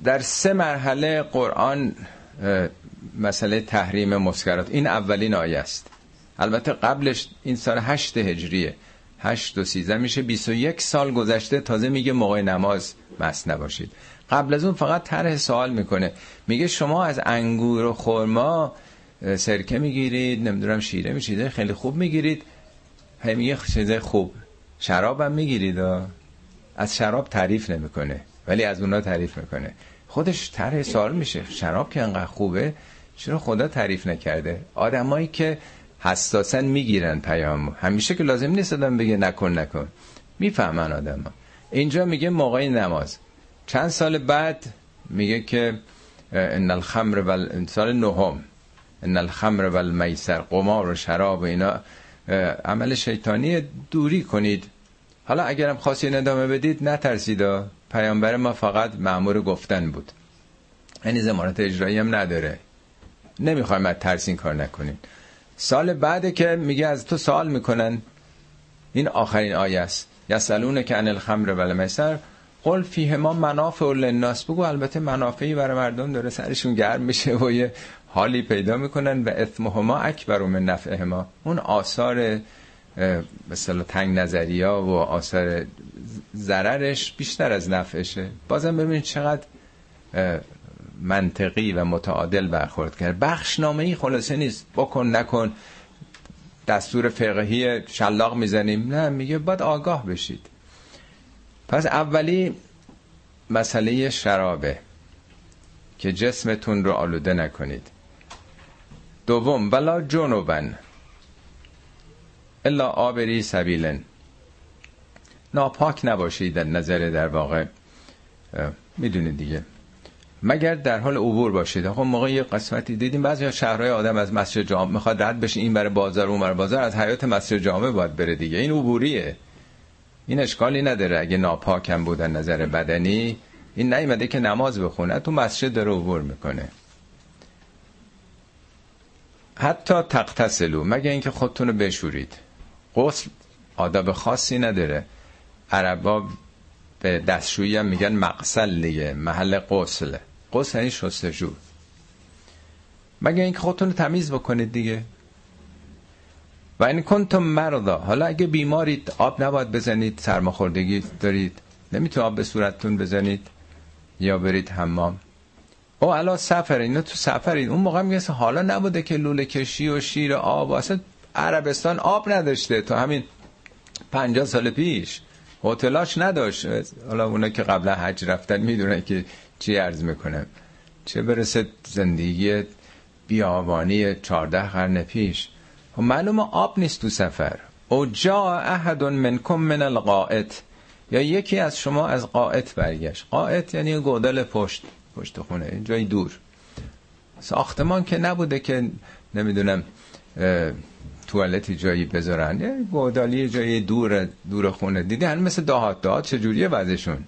در سه مرحله قرآن مسئله تحریم مسکرات این اولین آیه است. البته قبلش این سال هشت هجریه. هشت و سیزه میشه 21 سال گذشته تازه میگه موقع نماز مست نباشید. قبل از اون فقط طرح سوال می‌کنه. میگه شما از انگور و خرما سرکه می‌گیرید نمی‌دونم شیره میشید خیلی خوب می‌گیرید. هی میگه خوب. شراب هم می‌گیرید. از شراب تعریف نمی‌کنه. ولی از اونا تعریف می‌کنه. خودش طرح سوال میشه. شراب که انقدر خوبه چرا خدا تعریف نکرده؟ آدمایی که حساسن می‌گیرن پیامو. همیشه که لازم نیست آدم بگه نکن نکن. می‌فهمن آدم ها. اینجا میگه موقع نماز. چند سال بعد میگه که ان الخمر و سال نهم. ان الخمر و قمار و شراب و اینا. عمل شیطانی دوری کنید. حالا اگرم خواستین ادامه بدید نترسید. پیامبر ما فقط معمور گفتن بود. یعنی زمانت اجرایی هم نداره. نمی‌خوایم از ترس این کار نکنین سال بعد که میگه از تو سوال می‌کنن این آخرین آیه است. یسالون که ان الخمر و المیسر قل فیه ما منافع للناس. بگو البته منافعی برای مردم داره سرشون گرم میشه و یه حالی پیدا می‌کنن و اثمهما اکبر من نفعهما. اون آثار مثلا تنگ نظریا و آثار ضررش بیشتر از نفعشه. بازم ببینید چقدر منطقی و متعادل برخورد کرد. بخشنامه ای خلاصه نیست. بکن نکن. دستور فقهی شلاق می‌زنیم. نه میگه باید آگاه بشید. پس اولی مسئله شرابه که جسمتون رو آلوده نکنید. دوم ولا جنوبن الا آبری سبیلن. ناپاک نباشید در نظر در واقع. می‌دونید دیگه. مگر در حال عبور باشید؟ آقا موقع یه قسمتی دیدیم بعضی شهرهای آدم از مسجد جامع می‌خواد رد بشه این برای بازار اون برای بازار از حیات مسجد جامع باید بره دیگه. این عبوریه. این اشکالی نداره اگه ناپاکم بودن نظر بدنی. این نیومده که نماز بخونه تو مسجد داره عبور می‌کنه. حتی تقتسلو مگه اینکه خودتون رو بشورید. غسل آداب خاصی نداره. عربا به دستشویی هم میگن مقصل دیگه محل غسل غسل یعنی شستشو مگه اینکه خودتون تمیز بکنید دیگه؟ و این کنتم مردا. حالا اگه بیمارید آب نباید بزنید سرماخوردگی دارید. نمیتون آب به صورتتون بزنید یا برید حمام. او الا سفر اینا تو سفرید اون موقع میگه حالا نبوده که لوله کشی و شیر آب اصلا عربستان آب نداشته. تو همین پنجاه سال پیش هتلاش نداشت. حالا اونا که قبلا حج رفتن می‌دونن که چی عرض می‌کنه چه برسه زندگی بیابانی چارده قرن پیش. و خب معلوم آب نیست تو سفر. او جا احد منکم من القائط یا یکی از شما از قائط برگشت. قائط یعنی گودال پشت پشت خونه جایی دور. ساختمان که نبوده که نمی‌دونم توالتی جایی بذارن. یه گودالی جایی دور دور خونه. دیدی هن مثل دهات. دهات چجوریه وضعشون؟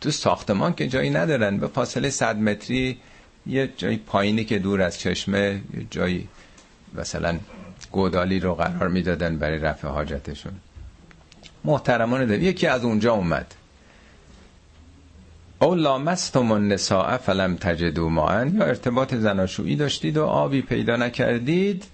تو ساختمان که جایی ندارن. به فاصله صد متری یه جایی پایینی که دور از چشمه یه جایی مثلا گودالی رو قرار می‌دادن برای رفع حاجتشون. محترمانه داریم. یکی از اونجا اومد. او لامستم النساء فلم تجدو ماء یا ارتباط زناشویی داشتید و آبی پیدا نکردید.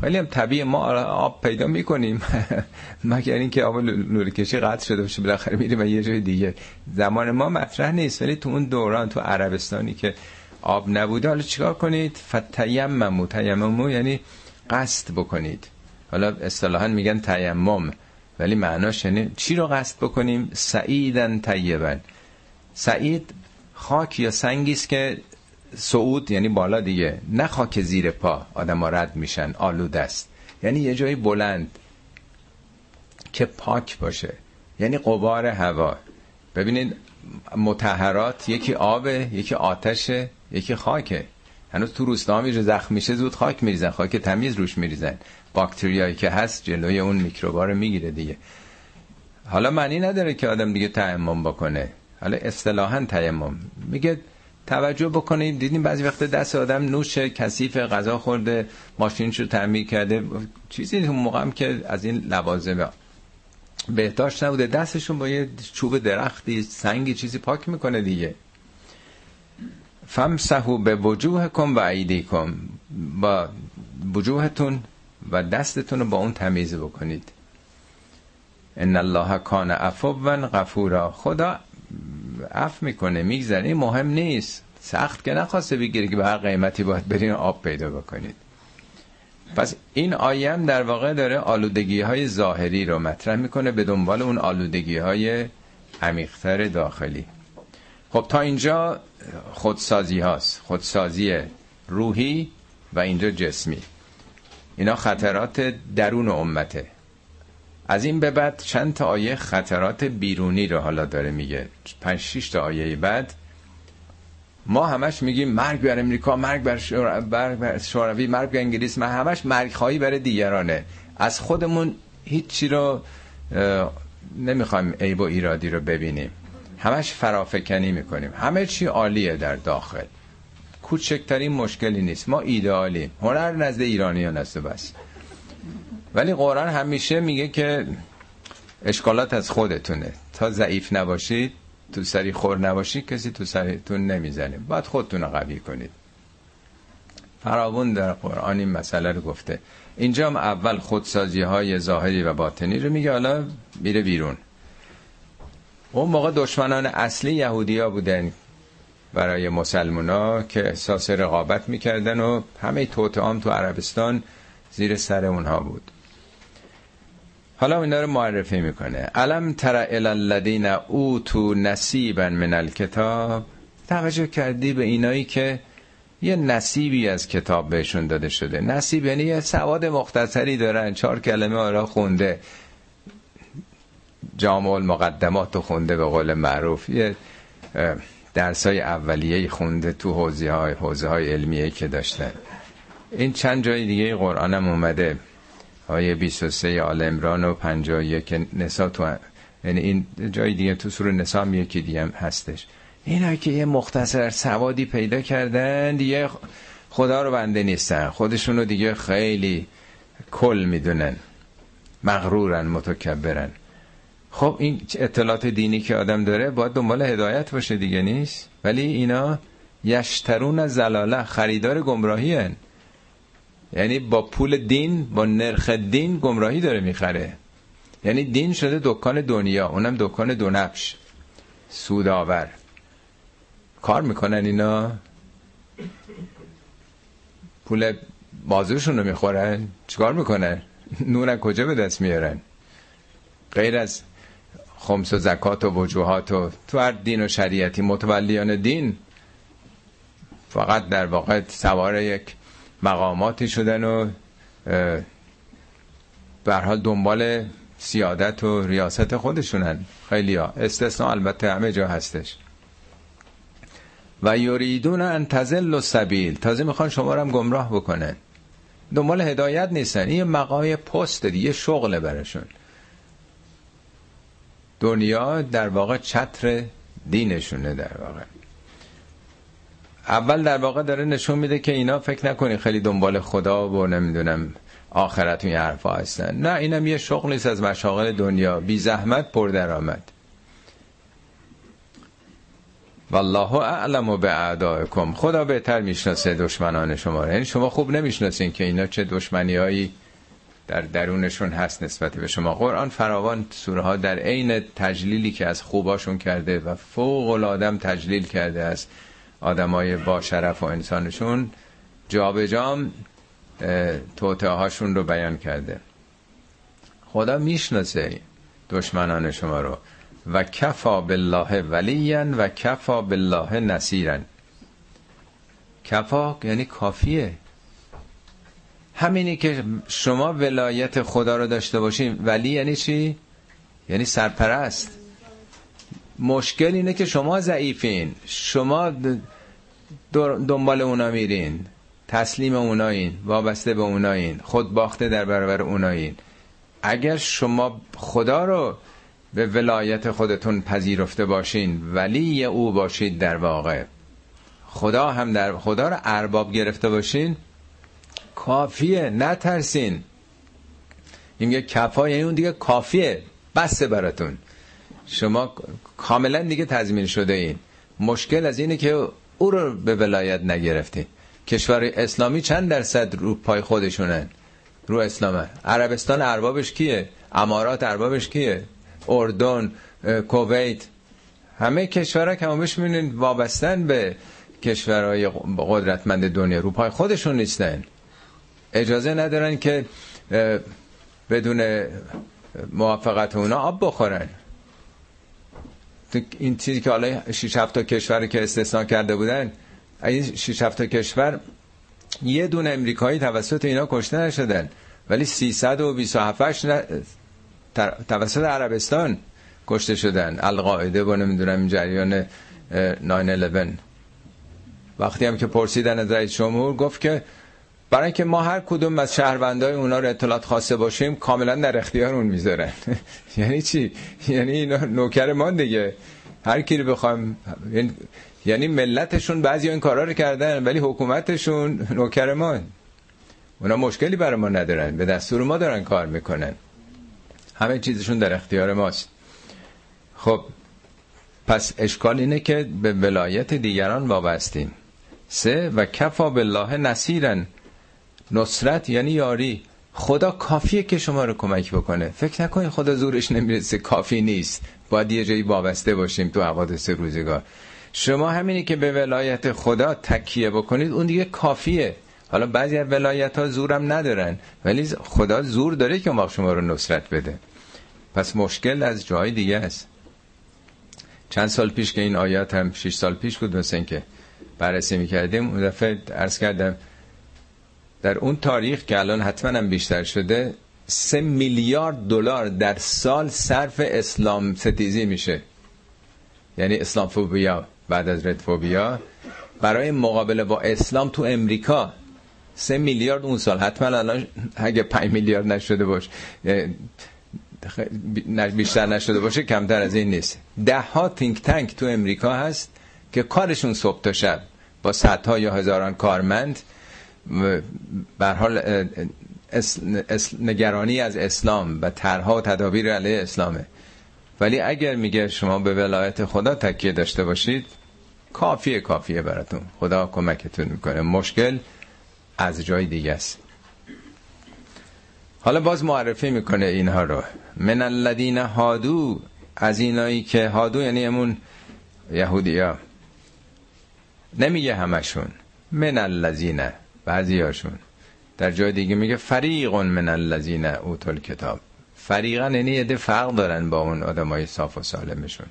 خیلی هم طبیعی ما آب پیدا می‌کنیم. مگر اینکه آب نور کشی قطع شده باشه بالاخره میریم یه جای دیگه. زمان ما مطرح نیست ولی تو اون دوران تو عربستانی که آب نبوده حالا چیکار کنید؟ فتیممو. تیممو یعنی قصد بکنید. حالا اصطلاحا میگن تیمم ولی معناش یعنی چی رو قصد بکنیم؟ سعیدن طیبن سعید خاک یا سنگی است که صعود یعنی بالا دیگه. نه خاک زیر پا آدم رد میشن آلود است. یعنی یه جایی بلند که پاک باشه. یعنی قبار هوا. ببینید متحرات یکی آبه یکی آتشه یکی خاکه. هنوز تو روستا میره زخم میشه زود خاک میریزن. خاک تمیز روش میریزن. باکتریایی که هست جلوی اون میکروبا رو می‌گیره دیگه. حالا معنی نداره که آدم دیگه تیمم بکنه. حالا اصطلاحا تیمم. میگه توجه بکنید. دیدیم بعضی وقت دست آدم نوش کثیف غذا خورده ماشینشو تعمیر کرده. چیزی اون موقع هم که از این لوازم بهداشت نبوده. دستشون با یه چوب درختی سنگی چیزی پاک می‌کنه دیگه. فمسحو به وجوه کن و عیدی کن با وجوهتون و دستتون رو با اون تمیز بکنید. ان الله کان عفوا غفورا. خدا عف می‌کنه میگذره مهم نیست. سخت که نخواسته بگیره که به هر قیمتی باید برین آب پیدا بکنید. پس این آیم در واقع داره آلودگی های ظاهری رو مطرح می‌کنه به دنبال اون آلودگی های عمیقتر داخلی. خب تا اینجا خودسازی هاست خودسازی روحی و اینجا جسمی. اینا خطرات درون امته. از این به بعد چند تا آیه خطرات بیرونی رو حالا داره میگه. پنج شیش تا آیه بعد ما همش میگیم مرگ بر امریکا مرگ بر, شور... بر شوروی مرگ بر انگلیس ما همش مرگ خواهی برای دیگرانه. از خودمون هیچی رو نمی‌خوایم عیب و ایرادی رو ببینیم. همش فرافکنی می‌کنیم. همه چی عالیه در داخل. کوچکترین مشکلی نیست. ما ایدئالیم هنر نزد ایرانیان است بس. ولی قرآن همیشه میگه که اشکالات از خودتونه. تا ضعیف نباشید تو سری خور نباشید کسی تو سریتون نمی‌زنه. باید خودتون رو قوی کنید. فراون در قرآن این مسئله رو گفته. اینجا هم اول خودسازی های ظاهری و باطنی رو میگه حالا میره بیرون. اون موقع دشمنان اصلی یهودی ها بودن برای مسلمونا که احساس رقابت می‌کردن و همه توتعام تو عربستان زیر سر اونها بود. حالا اینا رو معرفی می‌کنه. علم تر الذین اوتو نصیبا من الکتاب؟ توجه کردی به اینایی که یه نصیبی از کتاب بهشون داده شده. نصیب یعنی یه سواد مختصری دارن. چهار کلمه آرا خونده. جامع المقدمات رو خونده به قول معروف. یه درس های اولیه خونده تو حوزه های, حوزه های علمیه که داشتن. این چند جای دیگه قرآنم اومده. آیه 23 آل امران و 51 نسا تو یعنی این جای دیگه تو سور نسا هم یکی دیگه هستش. اینا که یه مختصر سوادی پیدا کردن دیگه خدا رو بنده نیستن. خودشونو دیگه خیلی کل می‌دونن. مغرورن متکبرن. خب این اطلاعات دینی که آدم داره باید دنبال هدایت باشه دیگه نیست؟ ولی اینا یشترون زلاله خریدار گمراهی هن. یعنی با پول دین با نرخ دین گمراهی داره می‌خره. یعنی دین شده دکان دنیا اونم دکان دو نبش سوداور کار می‌کنن اینا. پول بازوشون رو می‌خورن. چیکار می‌کنن؟ نور کجا به دست میارن؟ غیر از خمس و زکات و وجوهات و تو هر دین و شریعتی متولیان دین فقط در واقع سوار یک مقاماتی شدن و به حال دنبال سیادت و ریاست خودشونن. خیلی ها استثناء البته همه جا هستش. و یریدون ان تزل و سبیل تازه می‌خوان شما رو هم گمراه بکنن. دنبال هدایت نیستن. این مقای پست دیگه شغله برشون دنیا در واقع چتر دینشونه در واقع. اول در واقع داره نشون میده که اینا فکر نکنی خیلی دنبال خدا و نمی‌دونم آخرت این حرفا هستن. نه اینم یه شغل نیست از مشاغل دنیا. بی زحمت پر درآمد. والله اعلم به اعدائکم خدا بهتر می‌شناسه دشمنان شما رو. یعنی شما خوب نمی‌شناسین که اینا چه دشمنیایی در درونشون هست نسبت به شما. قرآن فراوان سوره ها در عین تجلیلی که از خوباشون کرده و فوق العاده تجلیل کرده از آدمای با شرف و انسانشون جابجام توته هاشون رو بیان کرده. خدا می‌شناسه دشمنان شما رو. و کفا بالله ولیا و کفا بالله نصیرا کفا یعنی کافیه. همینی که شما ولایت خدا رو داشته باشین ولی یعنی چی؟ یعنی سرپرست. مشکل اینه که شما ضعیفین. شما دنبال اونا میرین. تسلیم اونایین. وابسته به اونایین. خود باخته در برابر اونایین. اگر شما خدا رو به ولایت خودتون پذیرفته باشین ولی او باشید در واقع. خدا هم در خدا رو ارباب گرفته باشین کافیه. نترسین. این یه کفا یعنی اون دیگه کافیه. بسته براتون. شما کاملا دیگه تضمین شده این. مشکل از اینه که او رو به ولایت نگرفتین کشور اسلامی چند درصد رو پای خودشونن؟ رو اسلامه عربستان اربابش کیه؟ امارات اربابش کیه؟ اردن کویت. همه کشورها که همش می‌بینین وابستن به کشورهای قدرتمند دنیا. رو پای خودشون نیستن. اجازه ندارن که بدون موافقت اونا آب بخورن. این چیزی که حالا 6 7 تا کشوری که استثنا کرده بودن این 6 7 تا کشور یه دون امریکایی توسط اینا کشته نشدن ولی 327 ن... توسط عربستان کشته شدن. القاعده با نمی‌دونم این جریان 9-11 وقتی هم که پرسیدن از رئیس جمهور گفت که برای اینکه ما هر کدوم از شهروندای اونا رو اطلاعات خاصه باشیم کاملا در اختیار اون می‌ذارن یعنی چی؟ یعنی اینا نوکر ما دیگه. هر کی رو بخوایم یعنی-, یعنی ملتشون بعضی این کارا رو کردن ولی حکومتشون نوکر ما. اونا مشکلی برای ما ندارن. به دستور ما دارن کار می‌کنن. همه چیزشون در اختیار ماست. خب پس اشکال اینه که به ولایت دیگران وابستیم. سه و کفا بالله نصیرن نصرت یعنی یاری. خدا کافیه که شما رو کمک بکنه. فکر نکنید خدا زورش نمی‌رسه. کافی نیست. باید یه جایی وابسته باشیم تو حوادث روزگار. شما همینی که به ولایت خدا تکیه بکنید اون دیگه کافیه. حالا بعضی از ولایت ها زورم ندارن ولی خدا زور داره که اون شما رو نصرت بده. پس مشکل از جای دیگه است. چند سال پیش که این آیات هم 6 سال پیش بود مثل که بررسی می‌کردیم اون دفعه عرض کردم در اون تاریخ که الان حتما هم بیشتر شده سه میلیارد دلار در سال صرف اسلام ستیزی میشه. یعنی اسلام فوبیا بعد از رد فوبیا. برای مقابله با اسلام تو امریکا سه میلیارد اون سال. حتما الان اگه پنج میلیارد نشده باش بیشتر نشده باشه کمتر از این نیست. ده ها تینک تنک تو امریکا هست که کارشون صبح تا شب با صدها یا هزاران کارمند بر حال نگرانی از اسلام و طرها و تدابیر علیه اسلامه. ولی اگر میگه شما به ولایت خدا تکیه داشته باشید کافیه کافیه براتون. خدا کمکتون می‌کنه. مشکل از جای دیگه است. حالا باز معرفی می‌کنه اینها رو. من الذین هادو از اینایی که هادو یعنی امون یهودی ها نمیگه همشون. من الذین. بعضی هاشون در جای دیگه میگه فریق من الذین اوتل کتاب فریقا یعنی یه فرق دارن با اون آدمای صاف و سالمشون.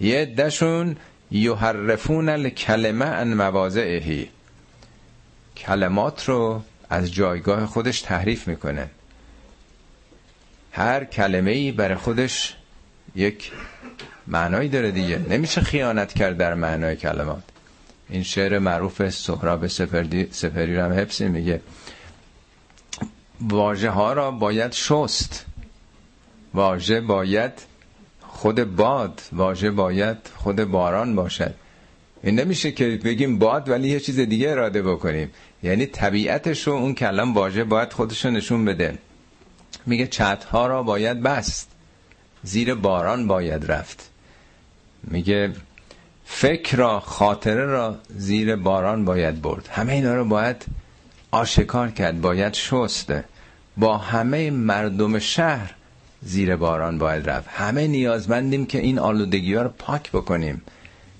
یه دشون یحرفون الکلمه ان مواضعهی کلمات رو از جایگاه خودش تحریف می‌کنه. هر کلمه ای برای خودش یک معنایی داره دیگه. نمیشه خیانت کرد در معنای کلمات. این شعر معروف سهراب سفری, سفری رو هم حفظی میگه. واژه ها را باید شست. واژه باید خود باد. واژه باید خود باران باشد. این نمیشه که بگیم باد ولی یه چیز دیگه اراده بکنیم. یعنی طبیعتش رو اون کلم واژه باید خودش نشون بده. میگه ها را باید بست. زیر باران باید رفت. میگه فکر را خاطره را زیر باران باید برد. همه اینا رو باید آشکار کرد باید شست. با همه مردم شهر زیر باران باید رفت. همه نیازمندیم که این آلودگی ها رو پاک بکنیم.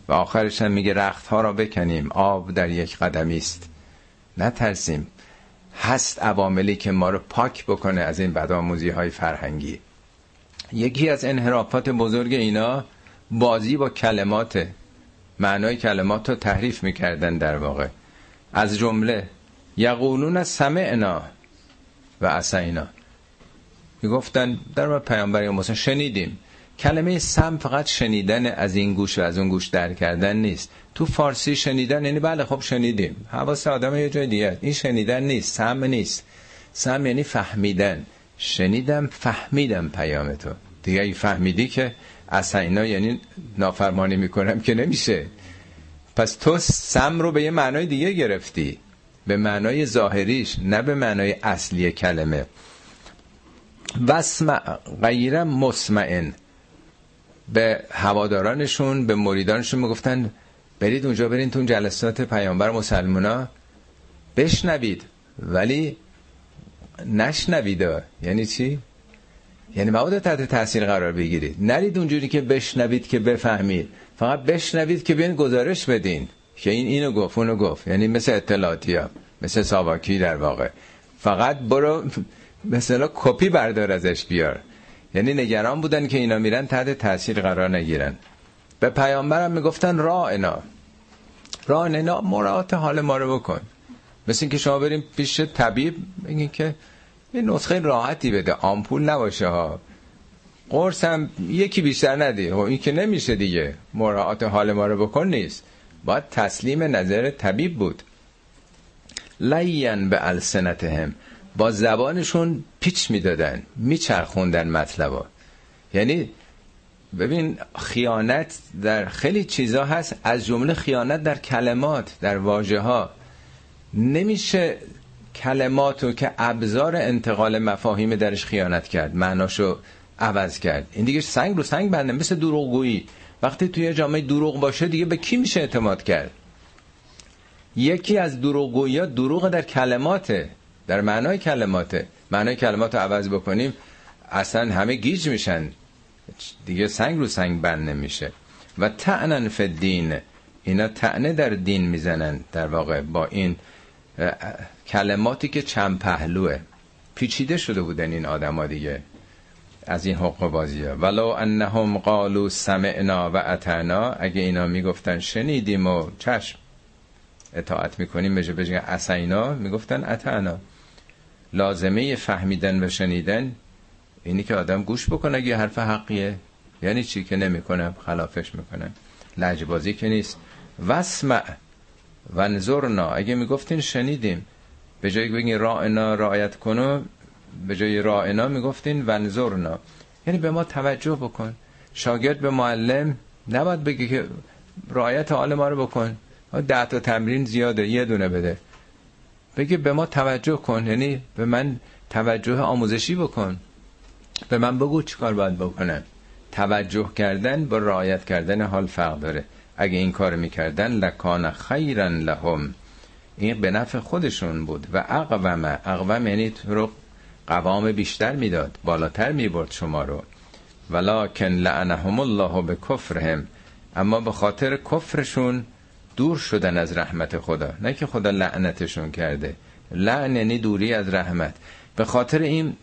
و آخرش هم میگه رخت ها را بکنیم. آب در یک قدمی است. نترسیم. هست عواملی که ما رو پاک بکنه از این بدآموزی های فرهنگی. یکی از انحرافات بزرگ اینا بازی با کلمات. معنای کلمات رو تحریف می‌کردن در واقع. از جمله یقولون سمعنا و اسینا می‌گفتن در پیامبر موسی شنیدیم. کلمه سم فقط شنیدن از این گوش و از اون گوش در کردن نیست. تو فارسی شنیدن یعنی بله خب شنیدیم. حواس آدم یه جای دیگه این شنیدن نیست سم نیست. سم یعنی فهمیدن. شنیدم فهمیدم پیام تو. دیگه فهمیدی که اسینا یعنی نافرمانی می‌کنم که نمیشه. پس تو سم رو به یه معنای دیگه گرفتی. به معنای ظاهریش نه به معنای اصلی کلمه. وسمع غیر مسمعن. به هوادارانشون به مریدانشون می‌گفتن برید اونجا برین تو جلسات پیامبر مسلمونا. بشنوید. ولی نشنوید یعنی چی؟ یعنی مبادا تحت تاثیر قرار بگیرید. نرید اونجوری که بشنوید که بفهمید. فقط بشنوید که بیاین گزارش بدین. که این اینو گفت اونو گفت. یعنی مثل اطلاعاتی ها مثل ساواکی در واقع. فقط برو مثلا کپی بردار ازش بیار. یعنی نگران بودن که اینا میرن تحت تاثیر قرار نگیرن. به پیامبرم می‌گفتن را اینا را اینا مراعات حال ما رو بکن. مثل اینکه شما بریم پیش طبیب بگین که یه نسخه راحتی بده آمپول نباشه ها. قرص هم یکی بیشتر ندی. خب این که نمیشه دیگه. مراعات حال ما رو بکن نیست. باید تسلیم نظر طبیب بود. لین به السنتهم. با زبانشون پیچ می‌دادن میچرخوندن مطلبا. یعنی ببین خیانت در خیلی چیزا هست از جمله خیانت در کلمات در واژه ها نمیشه کلماتو که ابزار انتقال مفاهیم درش خیانت کرد معناشو عوض کرد. این دیگه سنگ رو سنگ بنده مثل دروغگویی. وقتی توی جامعه دروغ باشه دیگه به کی میشه اعتماد کرد؟ یکی از دروغگویی ها دروغ در کلماته در معنای کلماته. معنای کلمات رو عوض بکنیم اصلا همه گیج میشن. دیگه سنگ رو سنگ بند نمیشه و تعنن فدین اینا تعنه در دین می‌زنن در واقع. با این کلماتی که چند پهلوه. پیچیده شده بودن این آدما دیگه از این حقوق بازی ها ولو انهم قالوا سمعنا و اتعنا اگه اینا می‌گفتن شنیدیم و چشم. اطاعت می‌کنیم بجه بجه اسینا. می‌گفتن اتعنا لازمه فهمیدن و شنیدن اینی که آدم گوش بکنه اگه حرف حقیه. یعنی چی که نمی‌کنم خلافش می‌کنم لجبازی که نیست. وسمع ونظرنا. اگه می‌گفتین شنیدیم. به جای بگین رائنا رعایت کنو به جای رائنا می‌گفتین ونظرنا یعنی به ما توجه بکن. شاگرد به معلم نباید بگه که رعایت حال ما رو بکن. ده تا تمرین زیاده یه دونه بده. بگه به ما توجه کن. یعنی به من توجه آموزشی بکن. به من بگو چیکار باید بکنم. توجه کردن با رعایت کردن حال فرق داره. اگه این کار می‌کردن لکان خیرا لهم. این به نفع خودشون بود و اقوم اقوم یعنی تو رو قوام بیشتر می‌داد بالاتر می‌برد شما رو. ولکن لعنهم الله به کفرهم اما به خاطر کفرشون دور شدن از رحمت خدا. نه که خدا لعنتشون کرده. لعن یعنی دوری از رحمت. به خاطر این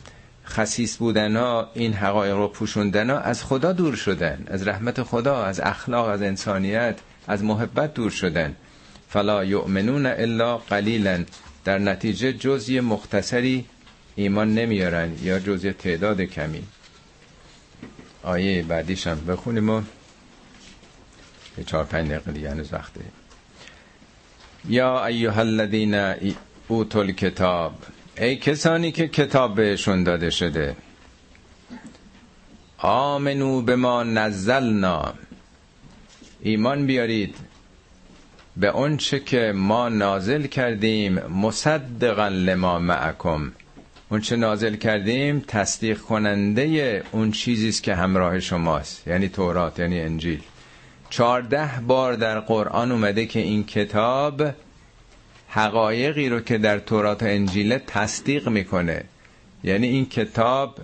خصیص بودن ها این حقایق رو پوشوندن ها از خدا دور شدن. از رحمت خدا از اخلاق از انسانیت از محبت دور شدن. فلا یؤمنون الا قلیلا. در نتیجه جزی مختصری ایمان نمیارن یا جزی تعداد کمی. آیه بعدیشم بخونیم و چهار پنج دقیقه دیگه هنوز یا ایها الذین اوتوا الکتاب. ای کسانی که کتاب بهشون داده شده. آمنو به ما نزلنا. ایمان بیارید. به اونچه که ما نازل کردیم مصدقا لما معکم. اونچه نازل کردیم تصدیق کننده اون چیزی است که همراه شماست یعنی تورات یعنی انجیل. چارده بار در قرآن اومده که این کتاب حقایقی رو که در تورات و انجیل تصدیق می‌کنه. یعنی این کتاب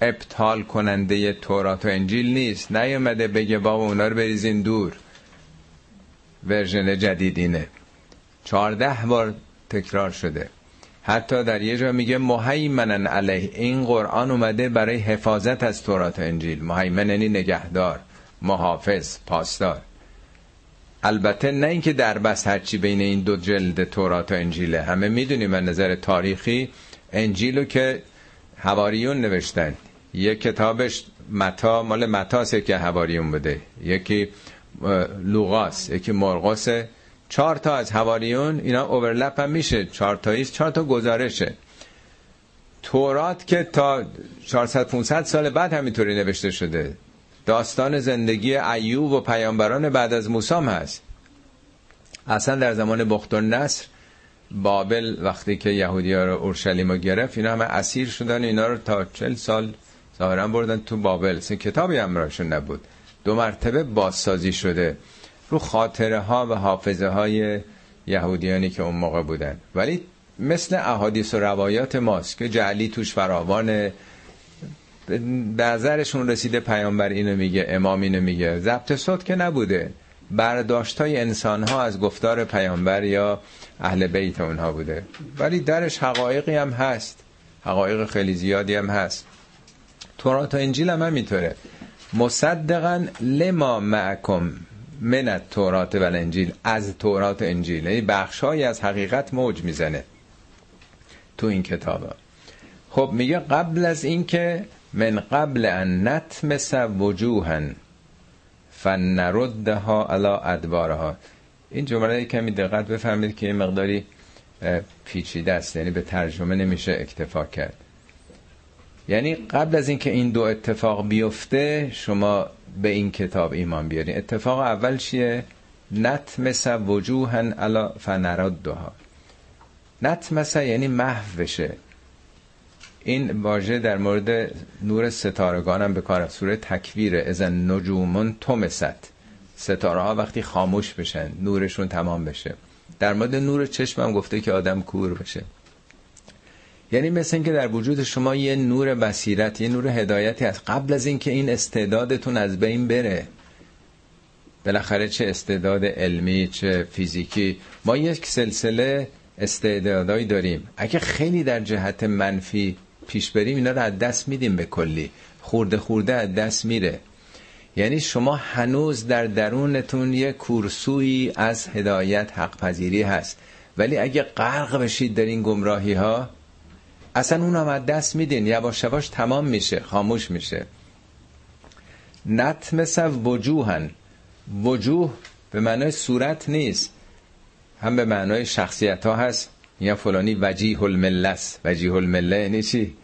ابطال کننده تورات و انجیل نیست. نیومده بگه بابا اونا رو بریزین دور. ورژن جدید اینه چهارده بار تکرار شده. حتی در یه جا میگه مهیمنن علیه. این قرآن اومده برای حفاظت از تورات و انجیل. مهیمن یعنی نگهدار محافظ پاسدار. البته نه اینکه در بس هرچی بین این دو جلد تورات و انجیله. همه می‌دونیم از نظر تاریخی انجیلو که هواریون نوشتن. یک کتابش متا مال متاس که هواریون بوده. یکی لوغاس یکی مرقس چهار تا از هواریون اینا اوورلپ هم میشه. چهار تاییست چهار تا گزارشه. تورات که تا 400 500 سال بعد همینطوری نوشته شده. داستان زندگی ایوب و پیامبران بعد از موسام هست. اصلا در زمان بخت نصر بابل وقتی که یهودی ها رو اورشلیم گرفت اینا همه اسیر شدن اینا رو تا چل سال ظاهرا بردن تو بابل. سه کتابی همراهشون نبود. دو مرتبه بازسازی شده رو خاطره ها و حافظه های یهودیانی که اون موقع بودن. ولی مثل احادیث و روایات ماست که جعلی توش فراوانه. نظرشون رسیده پیامبر اینو میگه امام اینو میگه. ضبط صوت که نبوده. برداشت های انسان ها از گفتار پیامبر یا اهل بیت اونها بوده. ولی درش حقایقی هم هست. حقایق خیلی زیادی هم هست. تورات و انجیل هم همینطوره. مصدقا لما معکم من تورات و انجیل از تورات انجیل. یعنی بخشهایی از حقیقت موج می‌زنه تو این کتاب. خب میگه قبل از اینکه من قبل ان نتمس وجوها فنردها علی ادبارها. این جمله کمی دقت بفهمید که یه مقداری پیچیده است یعنی به ترجمه نمیشه اکتفا کرد. یعنی قبل از اینکه این دو اتفاق بیفته شما به این کتاب ایمان بیارین. اتفاق اول چیه؟ نتمس وجوها علی فنردها. نتمس یعنی محو بشه این واژه در مورد نور ستارگان هم به کار سوره تکویره. ازن نجومون تومست ستاره ها وقتی خاموش بشن نورشون تمام بشه. در مورد نور چشم هم گفته که آدم کور بشه. یعنی مثل اینکه در وجود شما یه نور بصیرت یه نور هدایتی هست. قبل از اینکه این استعدادتون از بین بره بالاخره چه استعداد علمی چه فیزیکی ما یک سلسله استعدادایی داریم. اگه خیلی در جهت منفی پیش بریم اینا رو از دست میدیم به کلی. خورده خورده از دست میره. یعنی شما هنوز در درونتون یه کورسوی از هدایت حق پذیری هست. ولی اگه غرق بشید در این گمراهی ها اصلا اون از دست میدین یواش یواش تمام میشه خاموش میشه. نتمس وجوهن. وجوه به معنای صورت نیست. هم به معنای شخصیت ها هست. یا فلانی وجیه الملس وجیه المله یعنی چی؟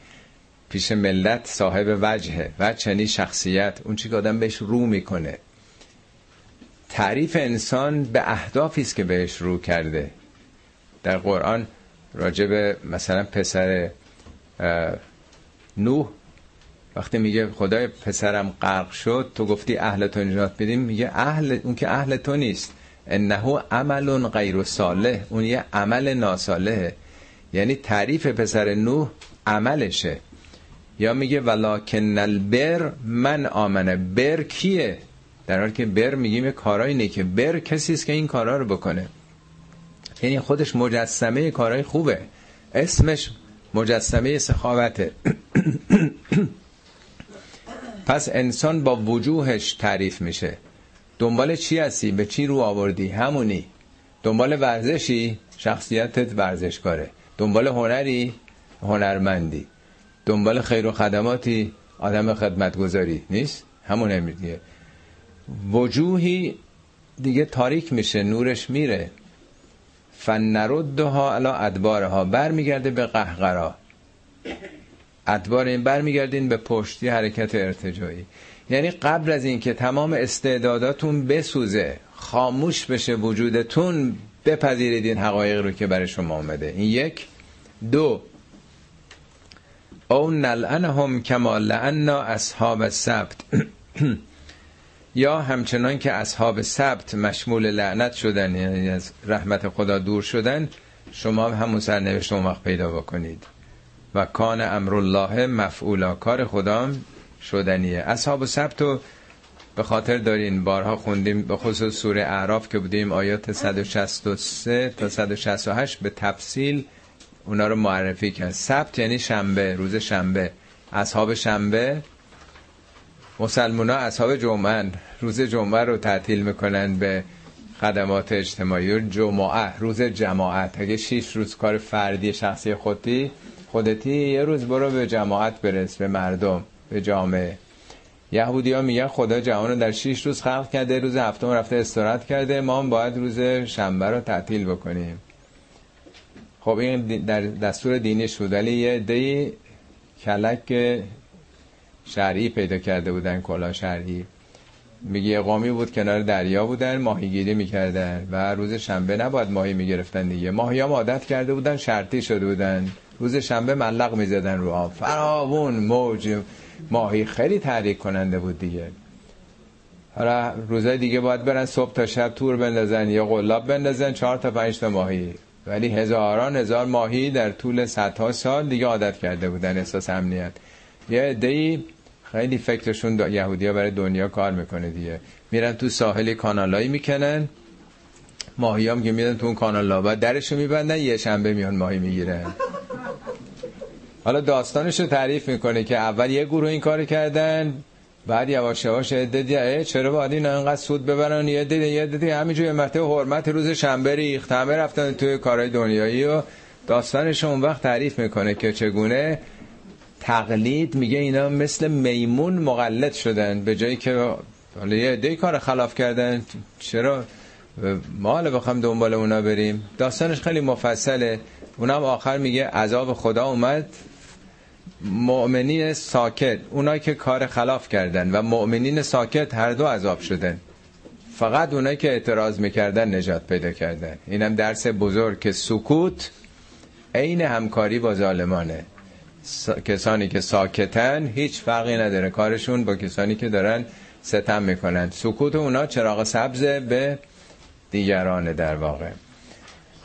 پیش ملت صاحب وجهه. وجه یعنی شخصیت. اون چی که آدم بهش رو می‌کنه. تعریف انسان به اهدافی است که بهش رو کرده. در قرآن راجب مثلا پسر نوح. وقتی میگه خدای پسرم غرق شد تو گفتی اهل تو نجات بدیم میگه اهل اون که اهل تو نیست. انه عمل غیر صالح اون یه عمل ناصالحه یعنی تعریف پسر نوح عملشه. یا میگه ولکن البر من آمنه. بر کیه؟ در حالی که بر میگیم یه کارایی نه که بر کسی است که این کارا رو بکنه. یعنی خودش مجسمه کارهای خوبه. اسمش مجسمه سخاوته. پس انسان با وجوهش تعریف میشه. دنبال چی هستی؟ به چی رو آوردی؟ همونی. دنبال ورزشی؟ شخصیتت ورزشکاره. دنبال هنری؟ هنرمندی. دنبال خیر و خدماتی؟ آدم خدمتگذاری. نیست؟ همون دیگه. وجوهی دیگه تاریک میشه نورش میره. فنردها علی ادبارها برمیگرده به قهقرا. ادبار این برمیگردین به پشتی حرکت ارتجایی یعنی قبل از اینکه تمام استعداداتون بسوزه خاموش بشه وجودتون بپذیرید این حقایق رو که برای شما آمده. این یک. دو. او نلعنهم کما لعنا اصحاب سبت یا همچنان که اصحاب سبت مشمول لعنت شدن یعنی از رحمت خدا دور شدن شما همون سرنوشت اون وقت پیدا بکنید. و کان امرالله مفعولا کار خدا شدنیه. اصحاب سبت رو به خاطر دارین بارها خوندیم به خصوص سوره اعراف که بودیم آیات 163 تا 168 به تفصیل اونا رو معرفی کرد. سبت یعنی شنبه روز شنبه. اصحاب شنبه مسلمان ها اصحاب جمعه روز جمعه رو تعطیل می‌کنن به خدمات اجتماعی. جمعه روز جماعت. اگه شیش روز کار فردی شخصی خودی خودتی یه روز برو به جماعت برس به مردم به جامعه. یهودی ها میگن خدا جهان رو در 6 روز خلق کرده روز هفتم رفته استراحت کرده. ما هم باید روز شنبه رو تعطیل بکنیم. خب این در دستور دینی شد ولی یه دی کلک شرعی پیدا کرده بودن کلا شرعی. میگه قومی بود کنار دریا بودن ماهیگیری می‌کردن و روز شنبه نباید ماهی می‌گرفتن دیگه. ماهی هم عادت کرده بودن شرطی شده بودن. روز شنبه ملق می‌زدن رو آب. فراوون موج ماهی خیلی تحریک کننده بود دیگه. حالا روزای دیگه باید برن صبح تا شب تور بندازن یا قلاب بندازن چهار تا پنج تا ماهی. ولی هزاران هزار ماهی در طول صدها سال دیگه عادت کرده بودن احساس امنیت. یه عده‌ای خیلی فکرشون یهودیا برای دنیا کار می‌کنه دیگه. میرن تو ساحل کانالایی می‌کنن. ماهی هم که میرن تو اون کانالا بعد درشو میبندن یه شنبه میان ماهی می‌گیرن. حالا داستانش رو تعریف می‌کنه که اول یه گروه این کار کردن بعد یواش یواش عده چرا باید این انقدر سود ببرن؟ یه دیگه یه دیگه. همینجوری مرتبه حرمت روز شنبه ریخت. همه رفتن توی کارهای دنیایی و داستانش اون وقت تعریف می‌کنه که چگونه تقلید میگه اینا مثل میمون مقلد شدن. به جایی که حالا یه عده کار خلاف کردن. چرا؟ ما حالا بخوام دنبال اونا بریم. داستانش خیلی مفصله. اونم آخر میگه عذاب خدا اومد. مؤمنین ساکت. اونایی که کار خلاف کردن و مؤمنین ساکت هر دو عذاب شدن. فقط اونایی که اعتراض می‌کردن نجات پیدا کردن. اینم درس بزرگ. که سکوت عین همکاری با ظالمانه. کسانی که ساکتن هیچ فرقی نداره. کارشون با کسانی که دارن ستم می‌کنن. سکوت اونا چراغ سبز به دیگران در واقع.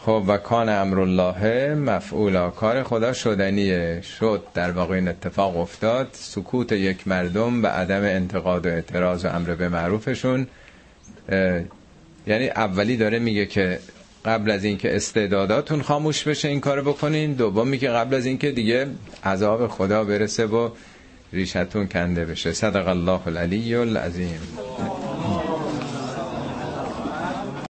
خب و کان امرالله مفعولا. کار خدا شدنیه. شد در واقع این اتفاق افتاد. سکوت یک مردم به عدم انتقاد و اعتراض و امر به معروفشون یعنی اولی داره میگه که قبل از اینکه استعداداتون خاموش بشه این کارو بکنین. دومی که قبل از اینکه دیگه عذاب خدا برسه و ریشتون کنده بشه. صدق الله العلی العظیم.